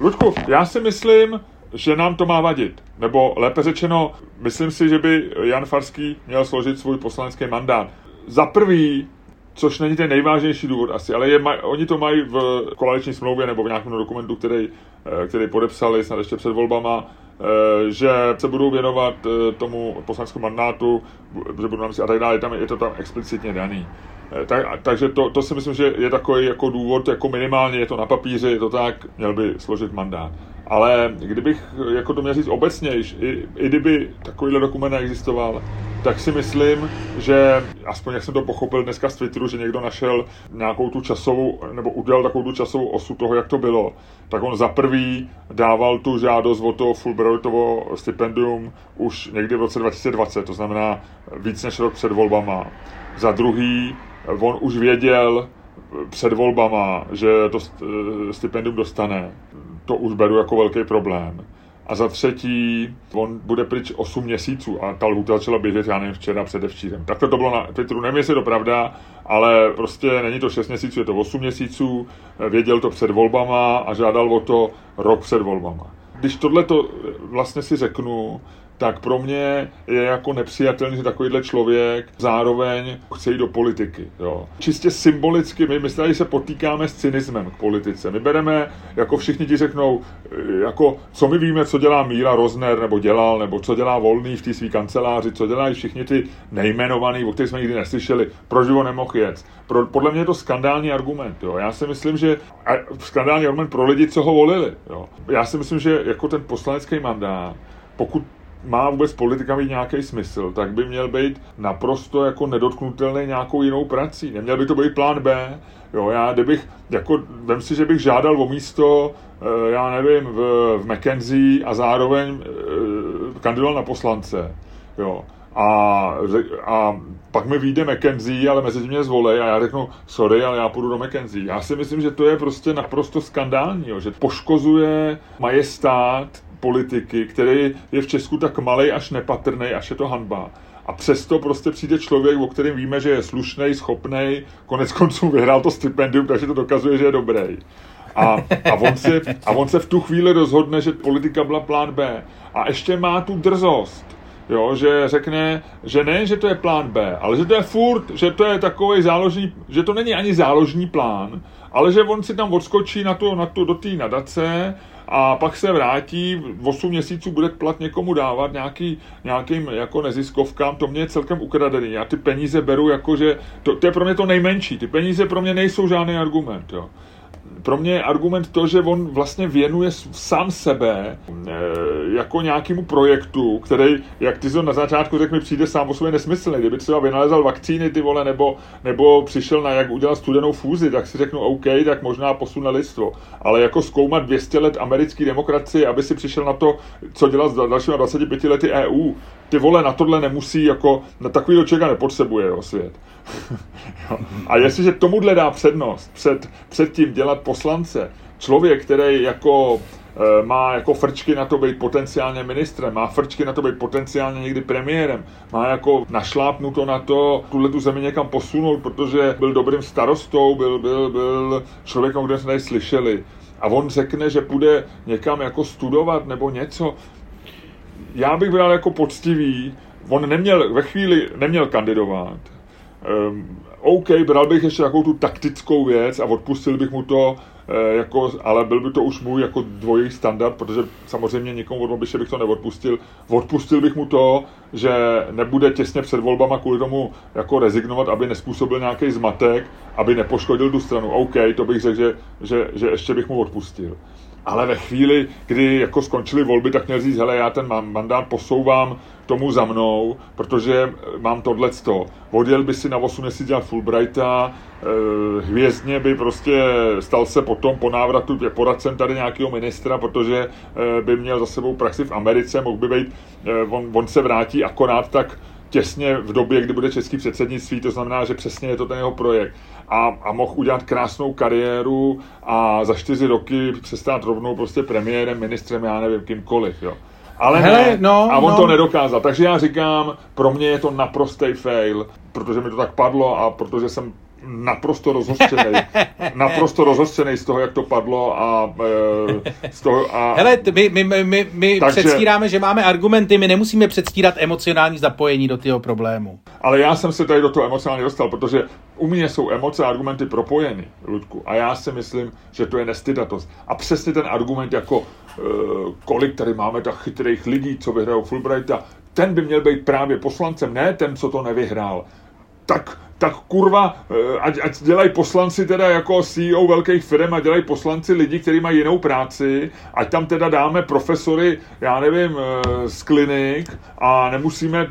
Ludku, já si myslím, že nám to má vadit. Nebo lépe řečeno, myslím si, že by Jan Farský měl složit svůj poslanecký mandát. Za prvý, což není ten nejvážnější důvod asi, ale je, maj, oni to mají v koaliční smlouvě nebo v nějakém dokumentu, který, eh, který podepsali snad ještě před volbama, eh, že se budou věnovat eh, tomu poslaneckému mandátu, že budou a tak dále, je, tam, je to tam explicitně daný. Eh, tak, takže to, to si myslím, že je takový jako důvod, jako minimálně je to na papíře, je to tak, měl by složit mandát. Ale kdybych jako to měl říct obecně, i, i kdyby takovýhle dokument neexistoval, tak si myslím, že aspoň jak jsem to pochopil dneska z Twitteru, že někdo našel nějakou tu časovou, nebo udělal takovou tu časovou osu toho, jak to bylo, tak on za prvý dával tu žádost o to Fulbrightovo stipendium už někdy v roce 2020, to znamená víc než rok před volbama. Za druhý, on už věděl před volbama, že to stipendium dostane. To už beru jako velký problém. A za třetí, on bude pryč 8 měsíců a ta lhuta začala běžet, já nevím, včera, předevčírem. Tak to bylo na Twitteru, nevím, jestli je to pravda, ale prostě není to 6 měsíců, je to 8 měsíců, věděl to před volbama a žádal o to rok před volbama. Když tohle to vlastně si řeknu, tak pro mě je jako nepřijatelný, že takovýhle člověk zároveň chce jít do politiky. Jo. Čistě symbolicky, my myslím, že se potýkáme s cynismem k politice. My bereme, jako všichni ti řeknou, jako co my víme, co dělá Míra Rozner, nebo dělal, nebo co dělá Volný v té své kanceláři, co dělají všichni ty nejmenovaný, o kterých jsme nikdy neslyšeli, proč ho nemohl jet. Pro, podle mě je to skandální argument. Jo. Já si myslím, že a skandální argument pro lidi, co ho volili. Jo. Já si myslím, že jako ten poslanecký mandát, pokud má vůbec politika mít nějaký smysl, tak by měl být naprosto jako nedotknutelný nějakou jinou prací. Neměl by to být plán B. Jo, já kdybych, jako, vem si, že bych žádal o místo, eh, já nevím, v, v McKenzie a zároveň eh, kandidoval na poslance. Jo. A, a pak mi vyjde McKenzie, ale mezi tím mě zvolej a já řeknu, sorry, ale já půjdu do McKenzie. Já si myslím, že to je prostě naprosto skandální, jo, že poškozuje majestát politiky, který je v Česku tak malý až nepatrný, až je to hanba. A přesto prostě přijde člověk, o kterém víme, že je slušný, schopný, konec konců vyhrál to stipendium, takže to dokazuje, že je dobrý. A, a, on se, a on se v tu chvíli rozhodne, že politika byla plán B. A ještě má tu drzost, jo, že řekne, že ne, že to je plán B, ale že to je furt, že to je takový záložní, že to není ani záložní plán, ale že on si tam odskočí na to, na to do té nadace a pak se vrátí, 8 měsíců bude plat někomu dávat nějaký, nějakým jako neziskovkám, to mě je celkem ukradený. Já ty peníze beru jako, že to, to je pro mě to nejmenší. Ty peníze pro mě nejsou žádný argument. Jo pro mě je argument to, že on vlastně věnuje sám sebe e, jako nějakému projektu, který, jak ty jsi na začátku řekl, mi přijde sám o sobě nesmyslný. Kdyby třeba vynalezal vakcíny, ty vole, nebo, nebo přišel na jak udělat studenou fúzi, tak si řeknu OK, tak možná posune lidstvo. Ale jako zkoumat 200 let americké demokracie, aby si přišel na to, co dělat s dalšími 25 lety EU, ty vole na tohle nemusí, jako na takovýho člověka nepotřebuje jo, svět. A jestliže tomuhle dá přednost před, před tím dělat poslance, člověk, který jako e, má jako frčky na to být potenciálně ministrem, má frčky na to být potenciálně někdy premiérem, má jako našlápnuto na to tuhle tu zemi někam posunout, protože byl dobrým starostou, byl, byl, byl člověkem, kde jsme slyšeli. A on řekne, že půjde někam jako studovat nebo něco. Já bych byl jako poctivý, on neměl, ve chvíli neměl kandidovat, Um, OK, bral bych ještě takovou tu taktickou věc a odpustil bych mu to, e, jako, ale byl by to už můj jako dvojí standard, protože samozřejmě někomu od Babiše bych to neodpustil. Odpustil bych mu to, že nebude těsně před volbama kvůli tomu jako rezignovat, aby nespůsobil nějaký zmatek, aby nepoškodil tu stranu. OK, to bych řekl, že, že, že ještě bych mu odpustil ale ve chvíli, kdy jako skončily volby, tak měl říct, hele, já ten mandát posouvám tomu za mnou, protože mám tohleto. Odjel by si na 8 měsíc dělat Fulbrighta, eh, hvězdně by prostě stal se potom po návratu poradcem tady nějakého ministra, protože eh, by měl za sebou praxi v Americe, mohl by být, eh, on, on se vrátí akorát tak těsně v době, kdy bude český předsednictví, to znamená, že přesně je to ten jeho projekt. A, a mohl udělat krásnou kariéru a za čtyři roky se stát rovnou prostě premiérem, ministrem, já nevím, kýmkoliv, jo. Ale Hele, ne, no, a on no. to nedokázal. Takže já říkám, pro mě je to naprostý fail, protože mi to tak padlo a protože jsem naprosto rozhořčený. naprosto rozhořčený z toho, jak to padlo a e, z toho... A... Hele, my, my, my, my Takže... předstíráme, že máme argumenty, my nemusíme předstírat emocionální zapojení do toho problému. Ale já jsem se tady do toho emocionálně dostal, protože u mě jsou emoce a argumenty propojeny, Ludku. A já si myslím, že to je nestydatost. A přesně ten argument jako e, kolik tady máme tak chytrých lidí, co vyhrajou Fulbrighta, ten by měl být právě poslancem, ne ten, co to nevyhrál tak tak kurva, eh, ať, ať dělají poslanci teda jako CEO velkých firm a dělají poslanci lidi, kteří mají jinou práci, ať tam teda dáme profesory, já nevím, eh, z klinik a nemusíme,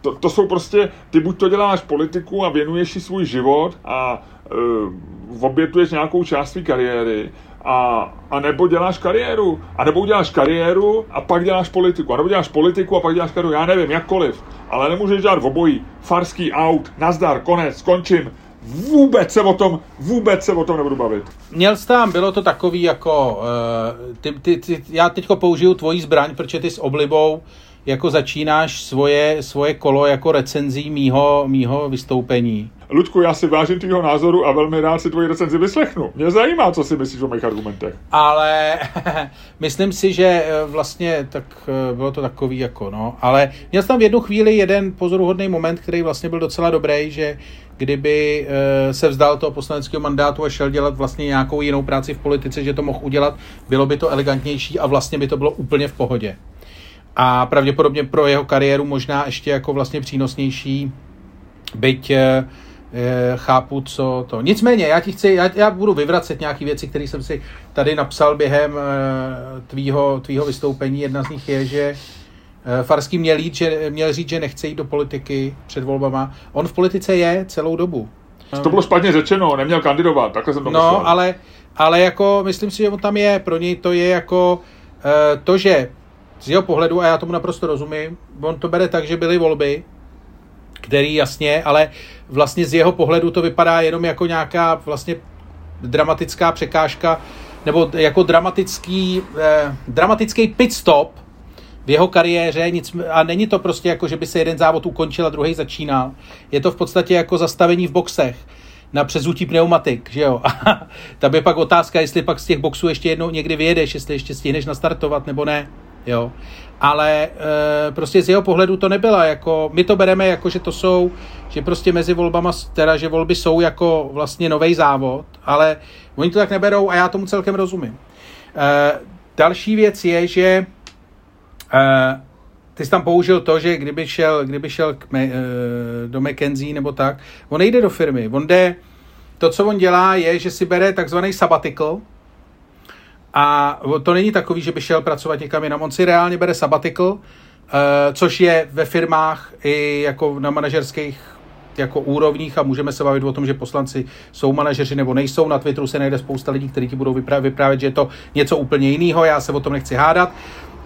to, to jsou prostě, ty buď to děláš politiku a věnuješ si svůj život a uh, obětuješ nějakou část své kariéry, a, a nebo děláš kariéru, a nebo uděláš kariéru a pak děláš politiku, a nebo děláš politiku a pak děláš kariéru, já nevím, jakkoliv, ale nemůžeš dělat v obojí, farský out, nazdar, konec, skončím, vůbec se o tom, vůbec se o tom nebudu bavit. Měl jsi tam, bylo to takový jako, uh, ty, ty, ty, já teďko použiju tvoji zbraň, protože ty s oblibou jako začínáš svoje, svoje kolo jako recenzí mýho, mýho vystoupení. Ludku, já si vážím tvýho názoru a velmi rád si tvoji recenzi vyslechnu. Mě zajímá, co si myslíš o mých argumentech. Ale myslím si, že eh, vlastně tak eh, bylo to takový jako, no. Ale měl jsem tam v jednu chvíli jeden pozoruhodný moment, který vlastně byl docela dobrý, že kdyby eh, se vzdal toho poslaneckého mandátu a šel dělat vlastně nějakou jinou práci v politice, že to mohl udělat, bylo by to elegantnější a vlastně by to bylo úplně v pohodě. A pravděpodobně pro jeho kariéru možná ještě jako vlastně přínosnější, byť Eh, chápu, co to. Nicméně, já ti chci, já, já budu vyvracet nějaké věci, které jsem si tady napsal během eh, tvýho, tvýho vystoupení. Jedna z nich je, že eh, Farský měl, jít, že, měl říct, že nechce jít do politiky před volbama. On v politice je celou dobu. To bylo špatně řečeno, neměl kandidovat, takhle jsem to No, myslel. ale, ale jako, myslím si, že on tam je, pro něj to je jako to, že z jeho pohledu, a já tomu naprosto rozumím, on to bere tak, že byly volby, který jasně, ale vlastně z jeho pohledu to vypadá jenom jako nějaká vlastně dramatická překážka, nebo jako dramatický, eh, dramatický pit stop v jeho kariéře nic, a není to prostě jako, že by se jeden závod ukončil a druhý začínal. Je to v podstatě jako zastavení v boxech na přezutí pneumatik, že jo. Tam je pak otázka, jestli pak z těch boxů ještě jednou někdy vyjedeš, jestli ještě stihneš nastartovat nebo ne, jo ale e, prostě z jeho pohledu to nebyla jako, my to bereme jako, že to jsou, že prostě mezi volbama, teda, že volby jsou jako vlastně nový závod, ale oni to tak neberou a já tomu celkem rozumím. E, další věc je, že e, ty jsi tam použil to, že kdyby šel, kdyby šel k e, do McKenzie nebo tak, on nejde do firmy, on jde, to, co on dělá, je, že si bere takzvaný sabbatical, a to není takový, že by šel pracovat někam jinam. On si reálně bere sabbatical, eh, což je ve firmách i jako na manažerských jako úrovních a můžeme se bavit o tom, že poslanci jsou manažeři nebo nejsou. Na Twitteru se najde spousta lidí, kteří ti budou vyprávět, vyprávět, že je to něco úplně jiného. Já se o tom nechci hádat.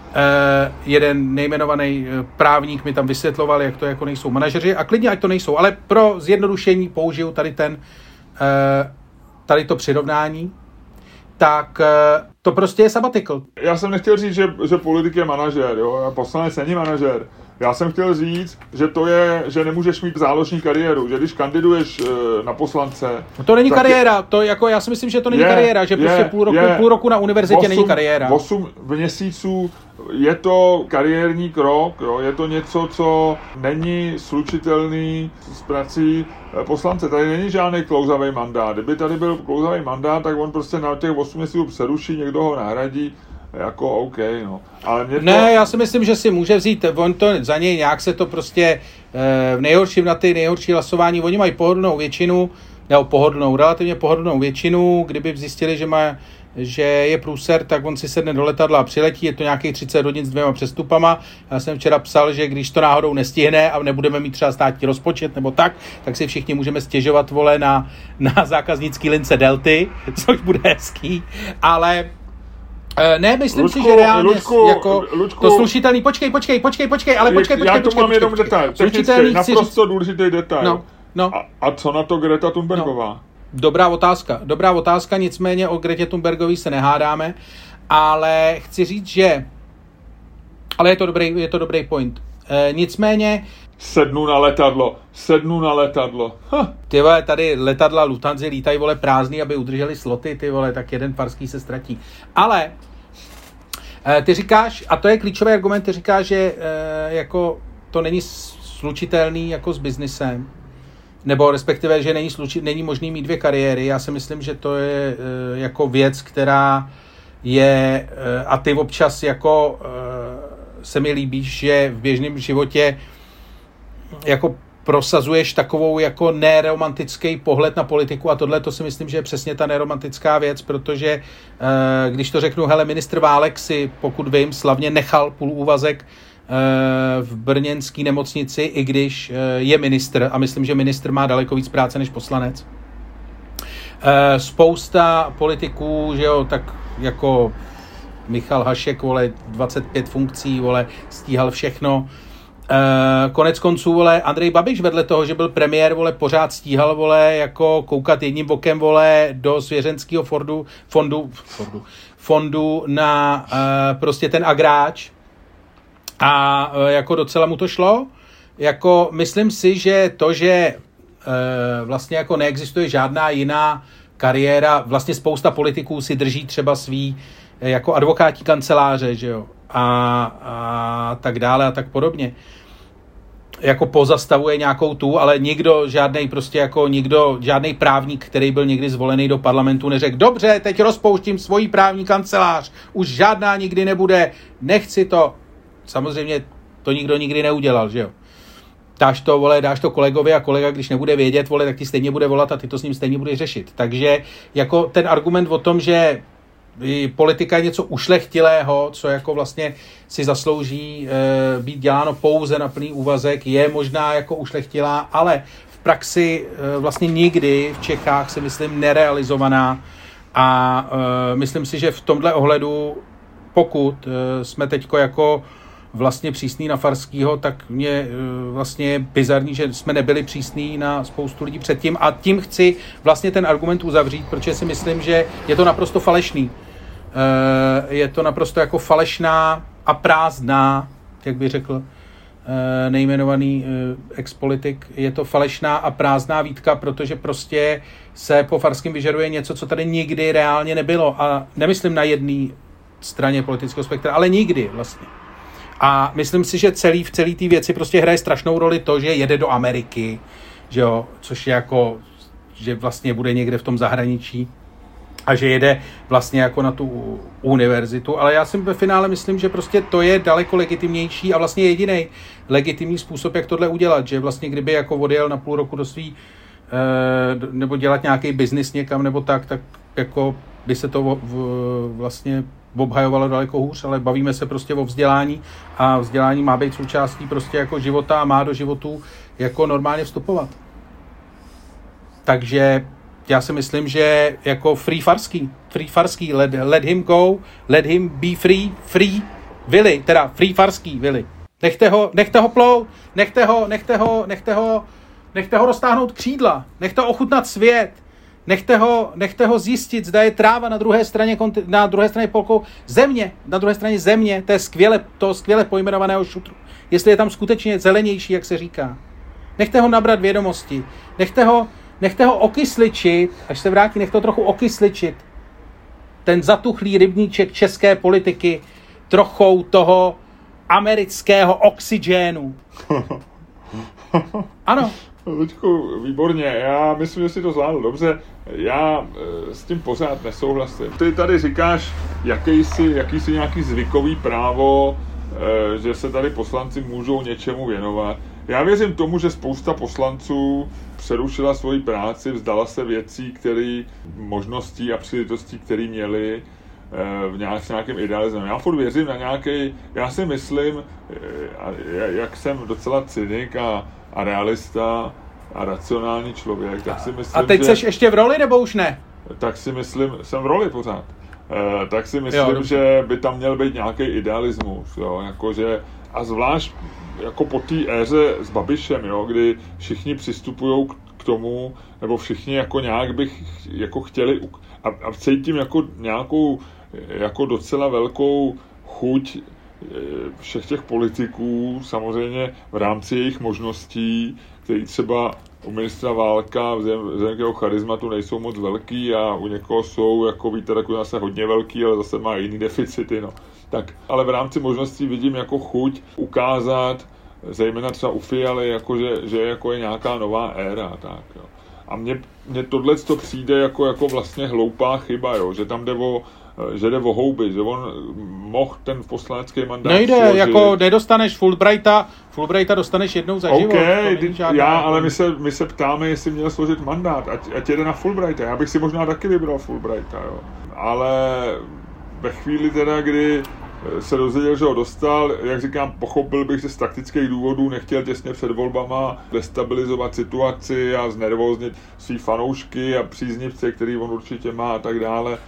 Uh, jeden nejmenovaný eh, právník mi tam vysvětloval, jak to jako nejsou manažeři a klidně ať to nejsou, ale pro zjednodušení použiju tady ten tady to přirovnání tak eh, to prostě je sabbatical. Já jsem nechtěl říct, že, že politik je manažer, jo, poslanec není manažer. Já jsem chtěl říct, že to je, že nemůžeš mít záložní kariéru, že když kandiduješ e, na poslance... No to není kariéra, to jako já si myslím, že to není je, kariéra, že je, prostě půl roku, je, půl roku na univerzitě 8, není kariéra. 8 měsíců je to kariérní krok, jo, je to něco, co není slučitelný s prací eh, poslance. Tady není žádný klouzavý mandát. Kdyby tady byl klouzavý mandát, tak on prostě na těch 8 měsíců přeruší, někdo ho nahradí, jako OK, no. Ale mě to... Ne, já si myslím, že si může vzít, on to za něj nějak se to prostě eh, v nejhorším na ty nejhorší hlasování, oni mají pohodlnou většinu, nebo pohodlnou, relativně pohodlnou většinu, kdyby zjistili, že má že je průser, tak on si sedne do letadla a přiletí, je to nějakých 30 hodin s dvěma přestupama. Já jsem včera psal, že když to náhodou nestihne a nebudeme mít třeba státní rozpočet nebo tak, tak si všichni můžeme stěžovat vole na, na zákaznický lince Delty, což bude hezký, ale Uh, ne, myslím Lučku, si, že reálně Lučku, jako Lučku, to slušitelný, počkej, počkej, počkej, počkej, ale počkej, počkej, Já tu mám jenom detail, technický, naprosto říct... důležitý detail. No, no. A, a co na to Greta Thunbergová? No. Dobrá otázka, dobrá otázka, nicméně o Gretě Thunbergový se nehádáme, ale chci říct, že ale je to dobrý, je to dobrý point. E, nicméně Sednu na letadlo, sednu na letadlo. Ha. Ty vole, tady letadla Lufthansa lítají, vole, prázdný, aby udrželi sloty, ty vole, tak jeden farský se ztratí. Ale ty říkáš, a to je klíčový argument, ty říkáš, že e, jako to není slučitelný jako s biznisem, nebo respektive, že není, sluči, není možný mít dvě kariéry. Já si myslím, že to je e, jako věc, která je, a ty občas jako se mi líbí, že v běžném životě jako prosazuješ takovou jako neromantický pohled na politiku a tohle to si myslím, že je přesně ta neromantická věc, protože eh, když to řeknu, hele, ministr Válek si, pokud vím, slavně nechal půl úvazek eh, v brněnské nemocnici, i když eh, je ministr a myslím, že ministr má daleko víc práce než poslanec. Spousta politiků, že jo, tak jako Michal Hašek, vole, 25 funkcí, vole, stíhal všechno. Uh, konec konců, vole, Andrej Babiš vedle toho, že byl premiér, vole, pořád stíhal, vole, jako koukat jedním bokem, vole, do svěřenského fondu, fondu, fondu, fondu na uh, prostě ten agráč a uh, jako docela mu to šlo. Jako myslím si, že to, že uh, vlastně jako neexistuje žádná jiná kariéra, vlastně spousta politiků si drží třeba svý jako advokátní kanceláře, že jo, a, a tak dále a tak podobně jako pozastavuje nějakou tu, ale nikdo, žádný prostě jako nikdo, žádný právník, který byl někdy zvolený do parlamentu, neřekl, dobře, teď rozpouštím svoji právní kancelář, už žádná nikdy nebude, nechci to. Samozřejmě to nikdo nikdy neudělal, že jo. Dáš to, vole, dáš to kolegovi a kolega, když nebude vědět, vole, tak ti stejně bude volat a ty to s ním stejně budeš řešit. Takže jako ten argument o tom, že politika je něco ušlechtilého, co jako vlastně si zaslouží e, být děláno pouze na plný úvazek, je možná jako ušlechtilá, ale v praxi e, vlastně nikdy v Čechách si myslím nerealizovaná. A e, myslím si, že v tomhle ohledu, pokud e, jsme teďko jako vlastně přísný na Farskýho, tak mě vlastně bizarní, že jsme nebyli přísní na spoustu lidí předtím. A tím chci vlastně ten argument uzavřít, protože si myslím, že je to naprosto falešný. Eh, je to naprosto jako falešná a prázdná, jak by řekl eh, nejmenovaný eh, expolitik, je to falešná a prázdná výtka, protože prostě se po Farském vyžaduje něco, co tady nikdy reálně nebylo. A nemyslím na jedné straně politického spektra, ale nikdy vlastně. A myslím si, že celý v celé té věci prostě hraje strašnou roli to, že jede do Ameriky, že jo, což je jako, že vlastně bude někde v tom zahraničí a že jede vlastně jako na tu univerzitu, ale já si ve finále myslím, že prostě to je daleko legitimnější a vlastně jediný legitimní způsob, jak tohle udělat, že vlastně kdyby jako odjel na půl roku do svý eh, nebo dělat nějaký biznis někam nebo tak, tak jako by se to vlastně obhajovalo daleko hůř, ale bavíme se prostě o vzdělání a vzdělání má být součástí prostě jako života a má do životu jako normálně vstupovat. Takže já si myslím, že jako free farský, free farský, let, let him go, let him be free, free Willy, teda free farský Willy. Nechte ho, nechte ho plout, nechte ho, nechte ho, nechte ho, nechte ho roztáhnout křídla, nechte ho ochutnat svět, nechte ho, nechte ho zjistit, zda je tráva na druhé straně, na druhé straně polkou země, na druhé straně země, to je skvěle, to skvěle pojmenovaného šutru. Jestli je tam skutečně zelenější, jak se říká. Nechte ho nabrat vědomosti, nechte ho, nechte ho okysličit, až se vrátí, nechte ho trochu okysličit. Ten zatuchlý rybníček české politiky trochou toho amerického oxygénu. Ano. Luďku, výborně, já myslím, že si to zvládl dobře. Já e, s tím pořád nesouhlasím. Ty tady říkáš, jaký si, jaký si nějaký zvykový právo, e, že se tady poslanci můžou něčemu věnovat. Já věřím tomu, že spousta poslanců přerušila svoji práci, vzdala se věcí, které možností a příležitostí, které měli eh, v nějak, nějakém idealismu. Já furt věřím na nějaký, já si myslím, eh, jak jsem docela cynik a, a realista a racionální člověk, tak si myslím, A teď že, jsi ještě v roli, nebo už ne? Tak si myslím, jsem v roli pořád. Uh, tak si myslím, jo, že by tam měl být nějaký idealismus, jo, jakože, a zvlášť jako po té éře s Babišem, jo, kdy všichni přistupují k tomu, nebo všichni jako nějak bych jako chtěli a, a cítím jako nějakou jako docela velkou chuť eh, všech těch politiků, samozřejmě v rámci jejich možností, který třeba u ministra Válka vzhledem k jeho charizmatu nejsou moc velký a u někoho jsou, jako víte, takový zase hodně velký, ale zase má jiný deficity, no. Tak, ale v rámci možností vidím jako chuť ukázat, zejména třeba u Fialy, jako že, že jako je nějaká nová éra, tak jo. A mně, mně tohle to přijde jako, jako vlastně hloupá chyba, jo, že tam jde o, že jde o houby, že on mohl ten poslanecký mandát Nejde, složit. jako nedostaneš Fulbrighta, Fulbrighta dostaneš jednou za život. Okay, já, ale my se, my se ptáme, jestli měl složit mandát, ať, ať jede na Fulbrighta. Já bych si možná taky vybral Fulbrighta, jo. Ale ve chvíli teda, kdy se dozvěděl, že ho dostal. Jak říkám, pochopil bych, že z taktických důvodů nechtěl těsně před volbama destabilizovat situaci a znervoznit svý fanoušky a příznivce, který on určitě má a tak dále.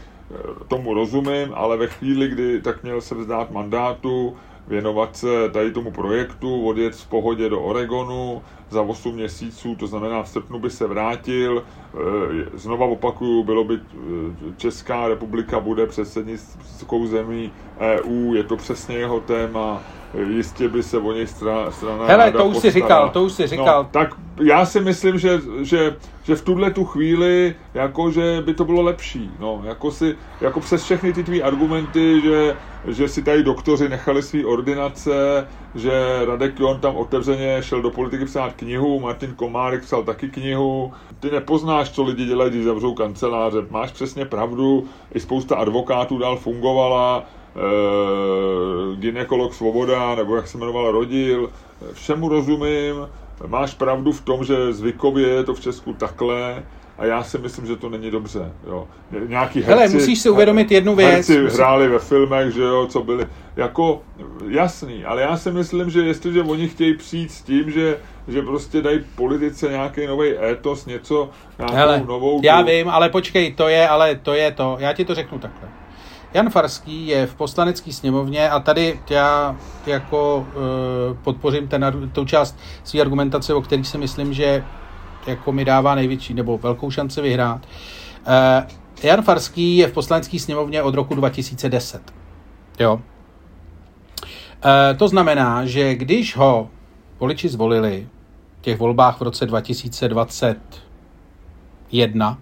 Tomu rozumím, ale ve chvíli, kdy tak měl se vzdát mandátu, věnovat se tady tomu projektu, odjet v pohodě do Oregonu za 8 měsíců, to znamená v srpnu by se vrátil. E, znova opakuju, bylo by e, Česká republika bude předsednickou zemí EU, je to přesně jeho téma, jistě by se o něj strana, strana Hele, to už si říkal, to už si říkal. No, tak já si myslím, že, že, že v tuhle tu chvíli, jako, že by to bylo lepší, no, jako si, jako přes všechny ty tvý argumenty, že, že si tady doktoři nechali svý ordinace, že Radek Jon tam otevřeně šel do politiky psát knihu, Martin Komárek psal taky knihu, ty nepoznáš, co lidi dělají, když zavřou kanceláře, máš přesně pravdu, i spousta advokátů dál fungovala, ginekolog Svoboda, nebo jak se jmenoval Rodil, všemu rozumím, máš pravdu v tom, že zvykově je to v Česku takhle, a já si myslím, že to není dobře. Jo. Nějaký herci, Hele, musíš si uvědomit jednu věc. Herci musí... hráli ve filmech, že jo, co byli. Jako, jasný, ale já si myslím, že jestliže oni chtějí přijít s tím, že, že prostě dají politice nějaký nový étos, něco, nějakou Hele, novou... já vím, ale počkej, to je, ale to je to. Já ti to řeknu takhle. Jan Farský je v poslanecké sněmovně a tady já jako uh, podpořím ten, tu část své argumentace, o kterých si myslím, že jako mi dává největší nebo velkou šanci vyhrát. Uh, Jan Farský je v poslanecké sněmovně od roku 2010. Jo. Uh, to znamená, že když ho voliči zvolili v těch volbách v roce 2021,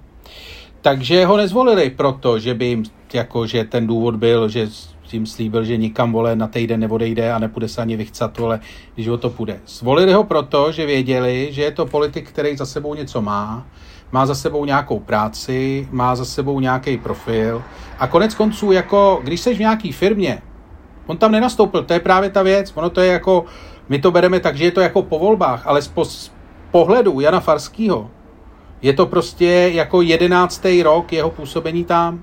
takže ho nezvolili proto, že by jim, jako, že ten důvod byl, že tím slíbil, že nikam vole na týden neodejde a nepůjde se ani vychcat, vole, když o to půjde. Zvolili ho proto, že věděli, že je to politik, který za sebou něco má, má za sebou nějakou práci, má za sebou nějaký profil a konec konců, jako když jsi v nějaký firmě, on tam nenastoupil, to je právě ta věc, ono to je jako, my to bereme tak, že je to jako po volbách, ale z, z pohledu Jana Farského je to prostě jako jedenáctý rok jeho působení tam.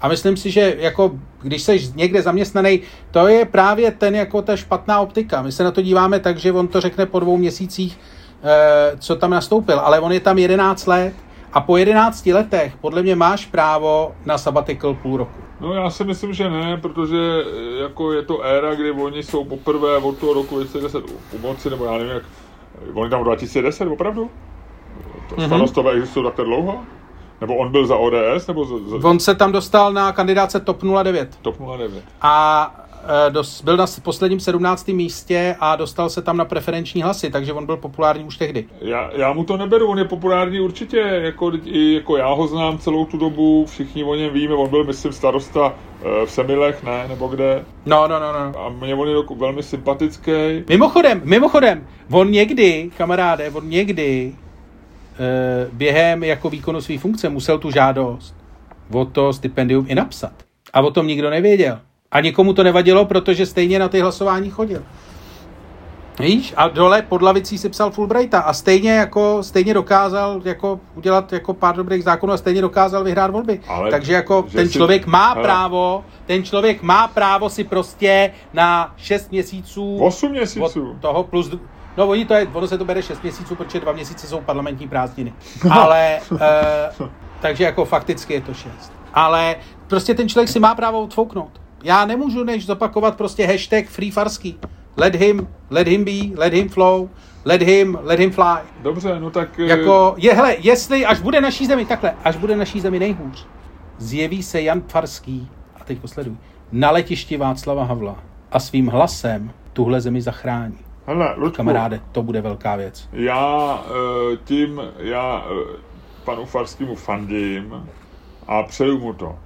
A myslím si, že jako když jsi někde zaměstnaný, to je právě ten jako ta špatná optika. My se na to díváme tak, že on to řekne po dvou měsících, eh, co tam nastoupil, ale on je tam 11 let a po 11 letech podle mě máš právo na sabbatical půl roku. No já si myslím, že ne, protože eh, jako je to éra, kdy oni jsou poprvé od toho roku 2010 u moci, nebo já nevím jak, oni tam 2010 opravdu? To mm-hmm. Existují takhle dlouho? Nebo on byl za ODS? Nebo za, za... On se tam dostal na kandidáce TOP 09. TOP 09. A e, dos, byl na posledním 17. místě a dostal se tam na preferenční hlasy, takže on byl populární už tehdy. Já, já mu to neberu, on je populární určitě, jako, i, jako já ho znám celou tu dobu, všichni o něm víme, on byl, myslím, starosta e, v Semilech, ne, nebo kde. No, no, no, no. A mě on je velmi sympatický. Mimochodem, mimochodem, on někdy, kamaráde, on někdy během jako výkonu své funkce musel tu žádost o to stipendium i napsat. A o tom nikdo nevěděl. A nikomu to nevadilo, protože stejně na ty hlasování chodil. Víš? A dole pod lavicí si psal Fulbrighta a stejně jako stejně dokázal jako udělat jako pár dobrých zákonů a stejně dokázal vyhrát volby. Ale Takže jako ten člověk si... má hele. právo, ten člověk má právo si prostě na 6 měsíců 8 měsíců. toho plus No, oni to je, ono se to bere 6 měsíců, protože dva měsíce jsou parlamentní prázdniny. Ale, uh, takže jako fakticky je to 6. Ale prostě ten člověk si má právo odfouknout. Já nemůžu než zopakovat prostě hashtag freefarský. Let him, let him be, let him flow, let him, let him fly. Dobře, no tak... Eh, jako, je, hele, jestli, až bude naší zemi, takhle, až bude naší zemi nejhůř, zjeví se Jan Farský, a teď posleduj, na letišti Václava Havla a svým hlasem tuhle zemi zachrání. Hele, Ludku, Kamaráde, to bude velká věc. Já eh, tím, já eh, panu Farskému fandím a přeju mu to.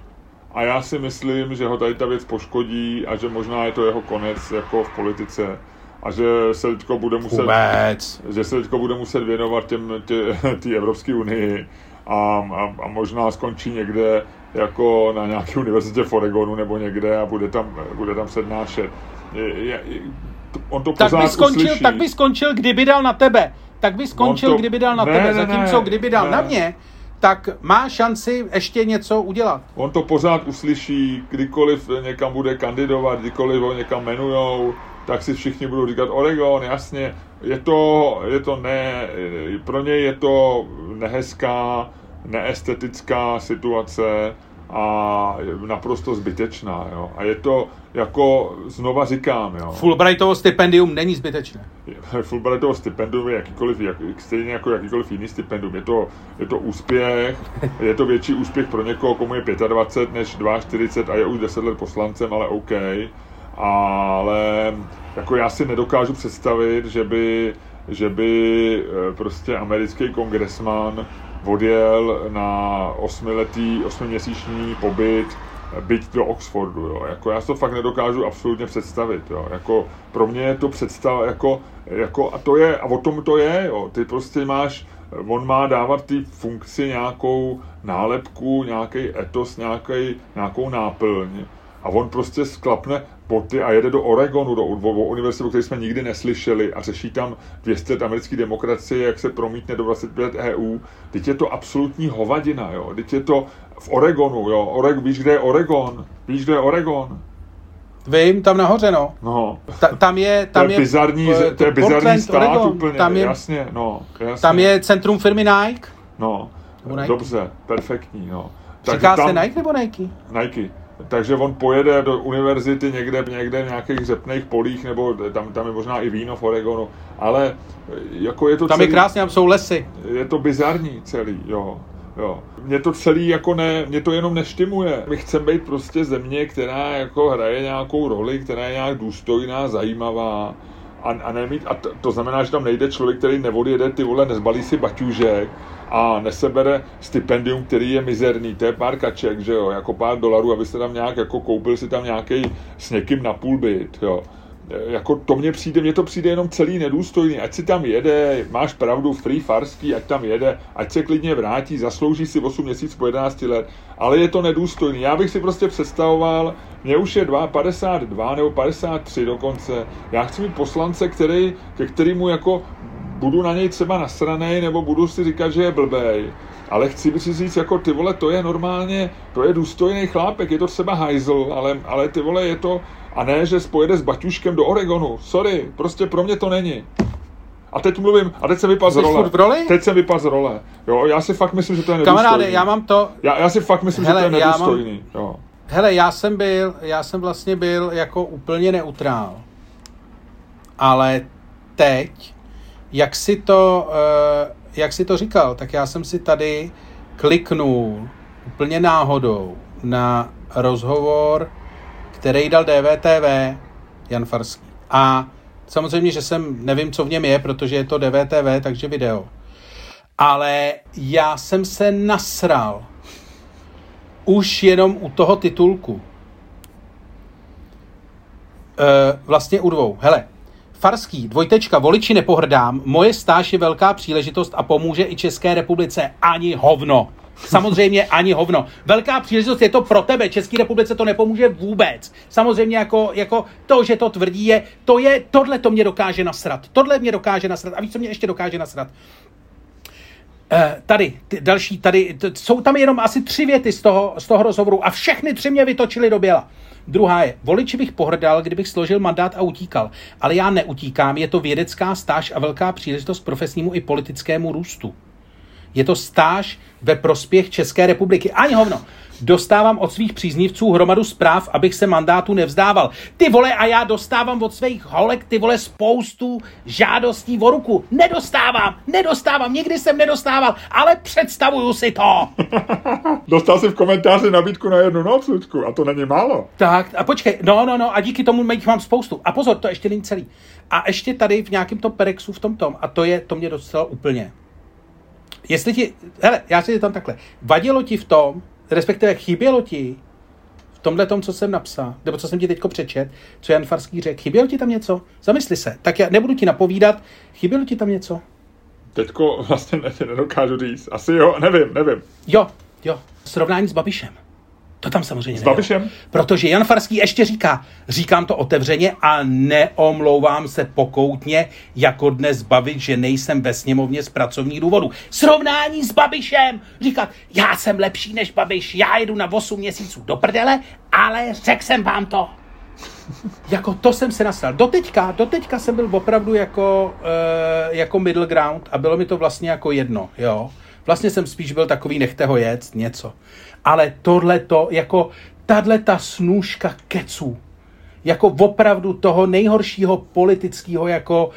A já si myslím, že ho tady ta věc poškodí a že možná je to jeho konec jako v politice. a že se teďko bude muset, Vůbec. že se teďko bude muset věnovat těm, tě, tý Evropské unii a, a, a možná skončí někde jako na nějaké univerzitě v Oregonu nebo někde a bude tam, bude tam sednášet. Je, je, on to tak by, skončil, uslyší. tak by skončil, kdyby dal na tebe. Tak by skončil, to- kdyby dal na ne, tebe. ne, Zatímco, ne, kdyby dal ne. na mě, tak má šanci ještě něco udělat. On to pořád uslyší, kdykoliv někam bude kandidovat, kdykoliv ho někam jmenujou, tak si všichni budou říkat Oregon, jasně, je to, je to ne, pro něj je to nehezká, neestetická situace a naprosto zbytečná, jo. A je to, jako znova říkám, jo. Fulbrightovo stipendium není zbytečné. Fulbrightovo stipendium je jakýkoliv, jak, stejně jako jakýkoliv jiný stipendium. Je to, je to úspěch, je to větší úspěch pro někoho, komu je 25 než 42 a je už 10 let poslancem, ale OK. Ale jako já si nedokážu představit, že by, že by eh, prostě americký kongresman odjel na osmiletý, osmiměsíční pobyt byť do Oxfordu, jo. Jako já to fakt nedokážu absolutně představit, jo. Jako pro mě je to představa, jako, jako a to je, a o tom to je, jo. Ty prostě máš, on má dávat ty funkci nějakou nálepku, nějaký etos, nějaký, nějakou náplň a on prostě sklapne boty a jede do Oregonu, do, univerzity, o které jsme nikdy neslyšeli a řeší tam 200 let americké demokracie, jak se promítne do 25 let EU. Teď je to absolutní hovadina, jo. Teď je to v Oregonu, jo. Oreg, víš, kde je Oregon? Víš, kde je Oregon? Vím, tam nahoře, no. No, Ta, tam je, to tam je bizarní, eh, to je bizarní Portland, stát Oregon, úplně, tam je, jasně, no, jasně. tam je centrum firmy Nike. No, Nike. dobře, perfektní, no. Říká tam, se Nike nebo Nike? Nike. Takže on pojede do univerzity někde, někde v nějakých řepných polích, nebo tam, tam je možná i víno v Oregonu, ale jako je to Tam celý, je krásně, tam jsou lesy. je to bizarní celý, jo. Jo. Mě to celý jako ne, mě to jenom neštimuje. My chceme být prostě země, která jako hraje nějakou roli, která je nějak důstojná, zajímavá a, a nemít, a to, to, znamená, že tam nejde člověk, který neodjede, ty vole, nezbalí si baťůžek a nesebere stipendium, který je mizerný, to je pár kaček, že jo, jako pár dolarů, abyste tam nějak jako koupil si tam nějaký s někým na půl byt, jo? Jako to mně přijde, mně to přijde jenom celý nedůstojný, ať si tam jede, máš pravdu, free farský, ať tam jede, ať se klidně vrátí, zaslouží si 8 měsíců po 11 let, ale je to nedůstojný. Já bych si prostě představoval, mě už je 2, 52 nebo 53 dokonce, já chci mít poslance, který, ke kterému jako budu na něj třeba nasranej, nebo budu si říkat, že je blbej, ale chci si říct, jako ty vole, to je normálně, to je důstojný chlápek, je to třeba hajzl, ale, ale ty vole, je to, a ne, že spojede s Baťuškem do Oregonu. Sorry, prostě pro mě to není. A teď mluvím, a teď jsem vypadl z role. v roli? Teď jsem vypadl z role. Jo, já si fakt myslím, že to je nedůstojný. Kamaráde, já mám to, Já, já si fakt myslím, Hele, že to je já mám- nedůstojný. Jo. hele, já jsem byl, já jsem vlastně byl jako úplně neutrál. Ale teď, jak si to, eh, jak si to říkal, tak já jsem si tady kliknul úplně náhodou na rozhovor, který dal DVTV Jan Farský. A samozřejmě, že jsem, nevím, co v něm je, protože je to DVTV, takže video. Ale já jsem se nasral už jenom u toho titulku. E, vlastně u dvou. Hele, Farský, dvojtečka, voliči nepohrdám, moje stáž je velká příležitost a pomůže i České republice. Ani hovno. Samozřejmě ani hovno. Velká příležitost je to pro tebe. České republice to nepomůže vůbec. Samozřejmě jako, jako to, že to tvrdí je, to je, tohle to mě dokáže nasrat. Tohle mě dokáže nasrat. A víš, co mě ještě dokáže nasrat? Eh, tady, ty další, tady, t- jsou tam jenom asi tři věty z toho, z toho rozhovoru a všechny tři mě vytočily do běla. Druhá je, voliči bych pohrdal, kdybych složil mandát a utíkal. Ale já neutíkám, je to vědecká stáž a velká příležitost profesnímu i politickému růstu. Je to stáž ve prospěch České republiky. Ani hovno. Dostávám od svých příznivců hromadu zpráv, abych se mandátu nevzdával. Ty vole, a já dostávám od svých holek, ty vole, spoustu žádostí o ruku. Nedostávám, nedostávám, nikdy jsem nedostával, ale představuju si to. Dostal jsi v komentáři nabídku na jednu noc, Luďku, a to není málo. Tak, a počkej, no, no, no, a díky tomu jich mám spoustu. A pozor, to ještě není celý. A ještě tady v nějakém tom perexu v tom tom, a to je, to mě docela úplně. Jestli ti, hele, já si tam takhle, vadilo ti v tom, respektive chybělo ti v tomhle tom, co jsem napsal, nebo co jsem ti teďko přečet, co Jan Farský řekl, chybělo ti tam něco? Zamysli se. Tak já nebudu ti napovídat, chybělo ti tam něco? Teďko vlastně nedokážu říct. Asi jo, nevím, nevím. Jo, jo. Srovnání s Babišem. To tam samozřejmě S Babišem? Protože Jan Farský ještě říká, říkám to otevřeně a neomlouvám se pokoutně, jako dnes bavit, že nejsem ve sněmovně z pracovních důvodů. Srovnání s Babišem! Říkat, já jsem lepší než Babiš, já jedu na 8 měsíců do prdele, ale řekl jsem vám to. jako to jsem se nastal. Doteďka, doteďka jsem byl opravdu jako, uh, jako middle ground a bylo mi to vlastně jako jedno, jo. Vlastně jsem spíš byl takový nechte ho jet, něco. Ale tohle to, jako tahle ta snůžka keců, jako opravdu toho nejhoršího politického jako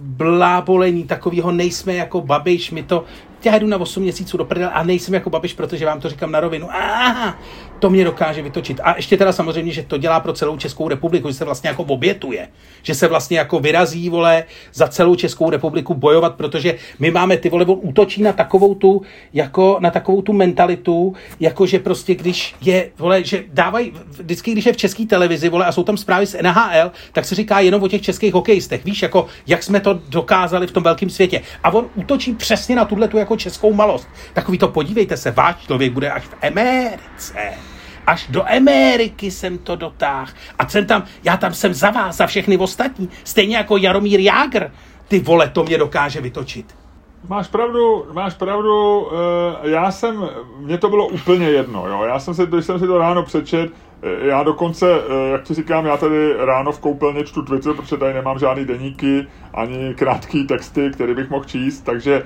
blábolení, takového nejsme jako babiš, my to, já jdu na 8 měsíců do prdele a nejsem jako babiš, protože vám to říkám na rovinu. Aha, to mě dokáže vytočit. A ještě teda samozřejmě, že to dělá pro celou Českou republiku, že se vlastně jako obětuje. Že se vlastně jako vyrazí, vole, za celou Českou republiku bojovat, protože my máme ty vole, útočí na takovou tu, jako na takovou tu mentalitu, jako že prostě když je, vole, že dávají, vždycky když je v české televizi, vole, a jsou tam zprávy z NHL, tak se říká jenom o těch českých hokejistech. Víš, jako jak jsme to dokázali v tom velkém světě. A on útočí přesně na tuhle tu jako českou malost. Takový to podívejte se, váš člověk bude až v Americe až do Ameriky jsem to dotáhl. A jsem tam, já tam jsem za vás, za všechny ostatní. Stejně jako Jaromír Jágr. Ty vole, to mě dokáže vytočit. Máš pravdu, máš pravdu, eh, já jsem, mně to bylo úplně jedno, jo, já jsem si, když jsem si to ráno přečet, eh, já dokonce, eh, jak ti říkám, já tady ráno v koupelně čtu Twitter, protože tady nemám žádný deníky, ani krátký texty, které bych mohl číst, takže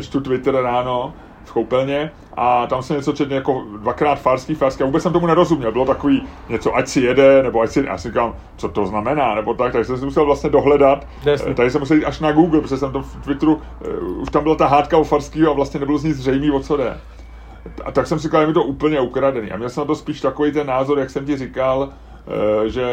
čtu Twitter ráno v koupelně a tam jsem něco četl jako dvakrát farský, farský a vůbec jsem tomu nerozuměl. Bylo takový něco, ať si jede, nebo ať si, já si říkám, co to znamená, nebo tak, takže jsem si musel vlastně dohledat. Jasně. Tady jsem musel jít až na Google, protože jsem to v Twitteru, uh, už tam byla ta hádka o farského a vlastně nebylo z ní zřejmý, o co jde. A tak jsem si říkal, je mi to úplně ukradený. A měl jsem na to spíš takový ten názor, jak jsem ti říkal, eh, že,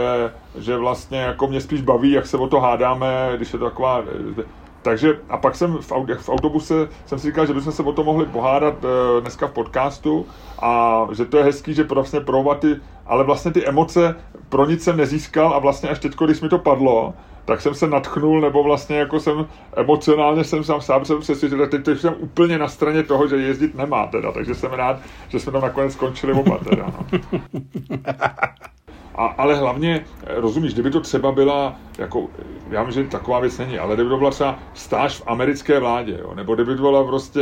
že vlastně jako mě spíš baví, jak se o to hádáme, když je to taková eh, takže a pak jsem v, v autobuse jsem si říkal, že bychom se o tom mohli pohádat uh, dneska v podcastu a že to je hezký, že vlastně provat ty, ale vlastně ty emoce pro nic jsem nezískal a vlastně až teď, když mi to padlo, tak jsem se natchnul, nebo vlastně jako jsem emocionálně jsem sám sám jsem přesvědčil, že teď jsem úplně na straně toho, že jezdit nemá teda, takže jsem rád, že jsme tam nakonec skončili oba teda, no. A, ale hlavně, eh, rozumíš, kdyby to třeba byla, jako, já vím, že taková věc není, ale kdyby to byla třeba stáž v americké vládě, jo, nebo kdyby to byla prostě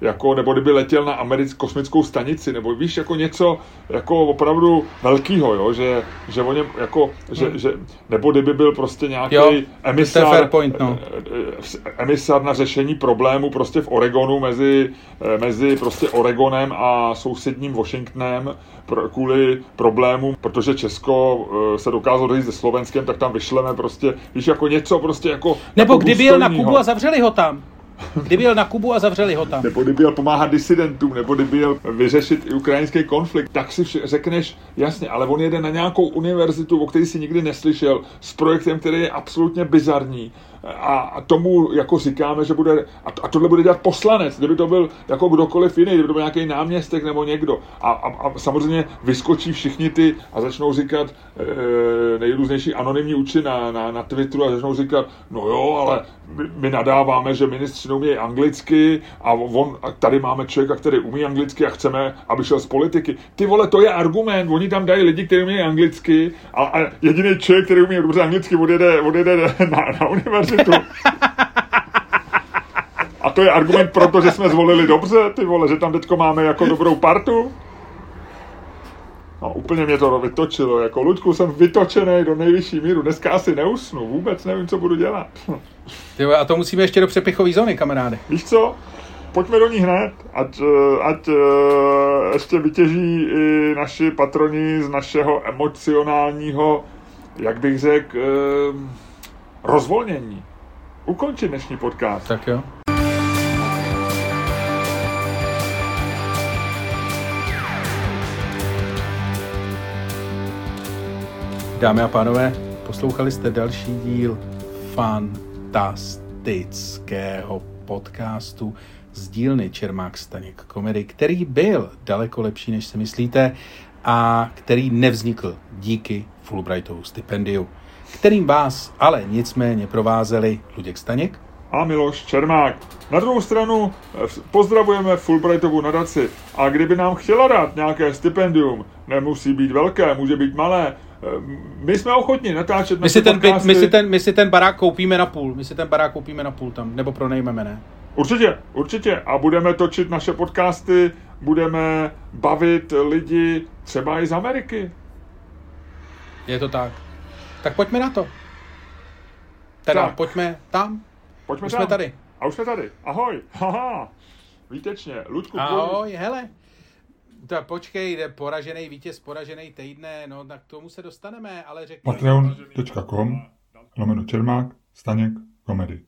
jako, nebo kdyby letěl na americkou kosmickou stanici, nebo víš, jako něco jako opravdu velkýho, jo, že, že o něm, jako, že, hmm. že, nebo kdyby byl prostě nějaký emisár, point, no. emisár na řešení problému prostě v Oregonu mezi, mezi prostě Oregonem a sousedním Washingtonem pro, kvůli problémům, protože Česko eh, se dokázalo říct se Slovenskem, tak tam vyšleme prostě, víš, jako něco prostě jako... Nebo jako kdyby jel na Kubu a zavřeli ho tam. Kdyby jel na Kubu a zavřeli ho tam. Nebo kdyby jel pomáhat disidentům, nebo kdyby jel vyřešit i ukrajinský konflikt, tak si řekneš, jasně, ale on jede na nějakou univerzitu, o který si nikdy neslyšel, s projektem, který je absolutně bizarní a tomu jako říkáme, že bude, a tohle bude dělat poslanec, kdyby to byl jako kdokoliv jiný, kdyby to byl nějaký náměstek nebo někdo. A, a, a samozřejmě vyskočí všichni ty a začnou říkat e, nejrůznější anonymní uči na, na, na Twitteru a začnou říkat, no jo, ale my, my nadáváme, že ministři neumějí anglicky a on, a tady máme člověka, který umí anglicky a chceme, aby šel z politiky. Ty vole, to je argument, oni tam dají lidi, kteří umí anglicky a, a jediný člověk, který umí dobře anglicky, odjede, odjede na, na univerzitu univerzitu. A to je argument pro to, že jsme zvolili dobře, ty vole, že tam teďko máme jako dobrou partu. No, úplně mě to vytočilo, jako Luďku jsem vytočený do nejvyšší míru, dneska asi neusnu, vůbec nevím, co budu dělat. Ty a to musíme ještě do přepichové zóny, kamaráde. Víš co, pojďme do ní hned, ať, eh, ať uh, ještě vytěží i naši patroni z našeho emocionálního, jak bych řekl, uh, rozvolnění. Ukončit dnešní podcast. Tak jo. Dámy a pánové, poslouchali jste další díl fantastického podcastu z dílny Čermák Staněk Komedy, který byl daleko lepší, než si myslíte. a který nevznikl díky Fulbrightovu stipendiu, kterým vás ale nicméně provázeli Luděk Staněk a Miloš Čermák. Na druhou stranu eh, pozdravujeme Fulbrightovu nadaci a kdyby nám chtěla dát nějaké stipendium, nemusí být velké, může být malé, eh, my jsme ochotni natáčet my si, ten byt, my, si ten, my si ten barák koupíme na půl, my si ten barák koupíme na půl tam, nebo pronejmeme, ne? Určitě, určitě. A budeme točit naše podcasty, budeme bavit lidi třeba i z Ameriky. Je to tak. Tak pojďme na to. Teda tak. pojďme tam. Pojďme už tam. jsme tady. A už jsme tady. Ahoj. Haha. Vítečně. Luďku, Ahoj, tvoj... hele. To, počkej, jde poražený vítěz, poražený týdne, no tak k tomu se dostaneme, ale řekni... Patreon.com lomeno Čermák, Staněk, komedy.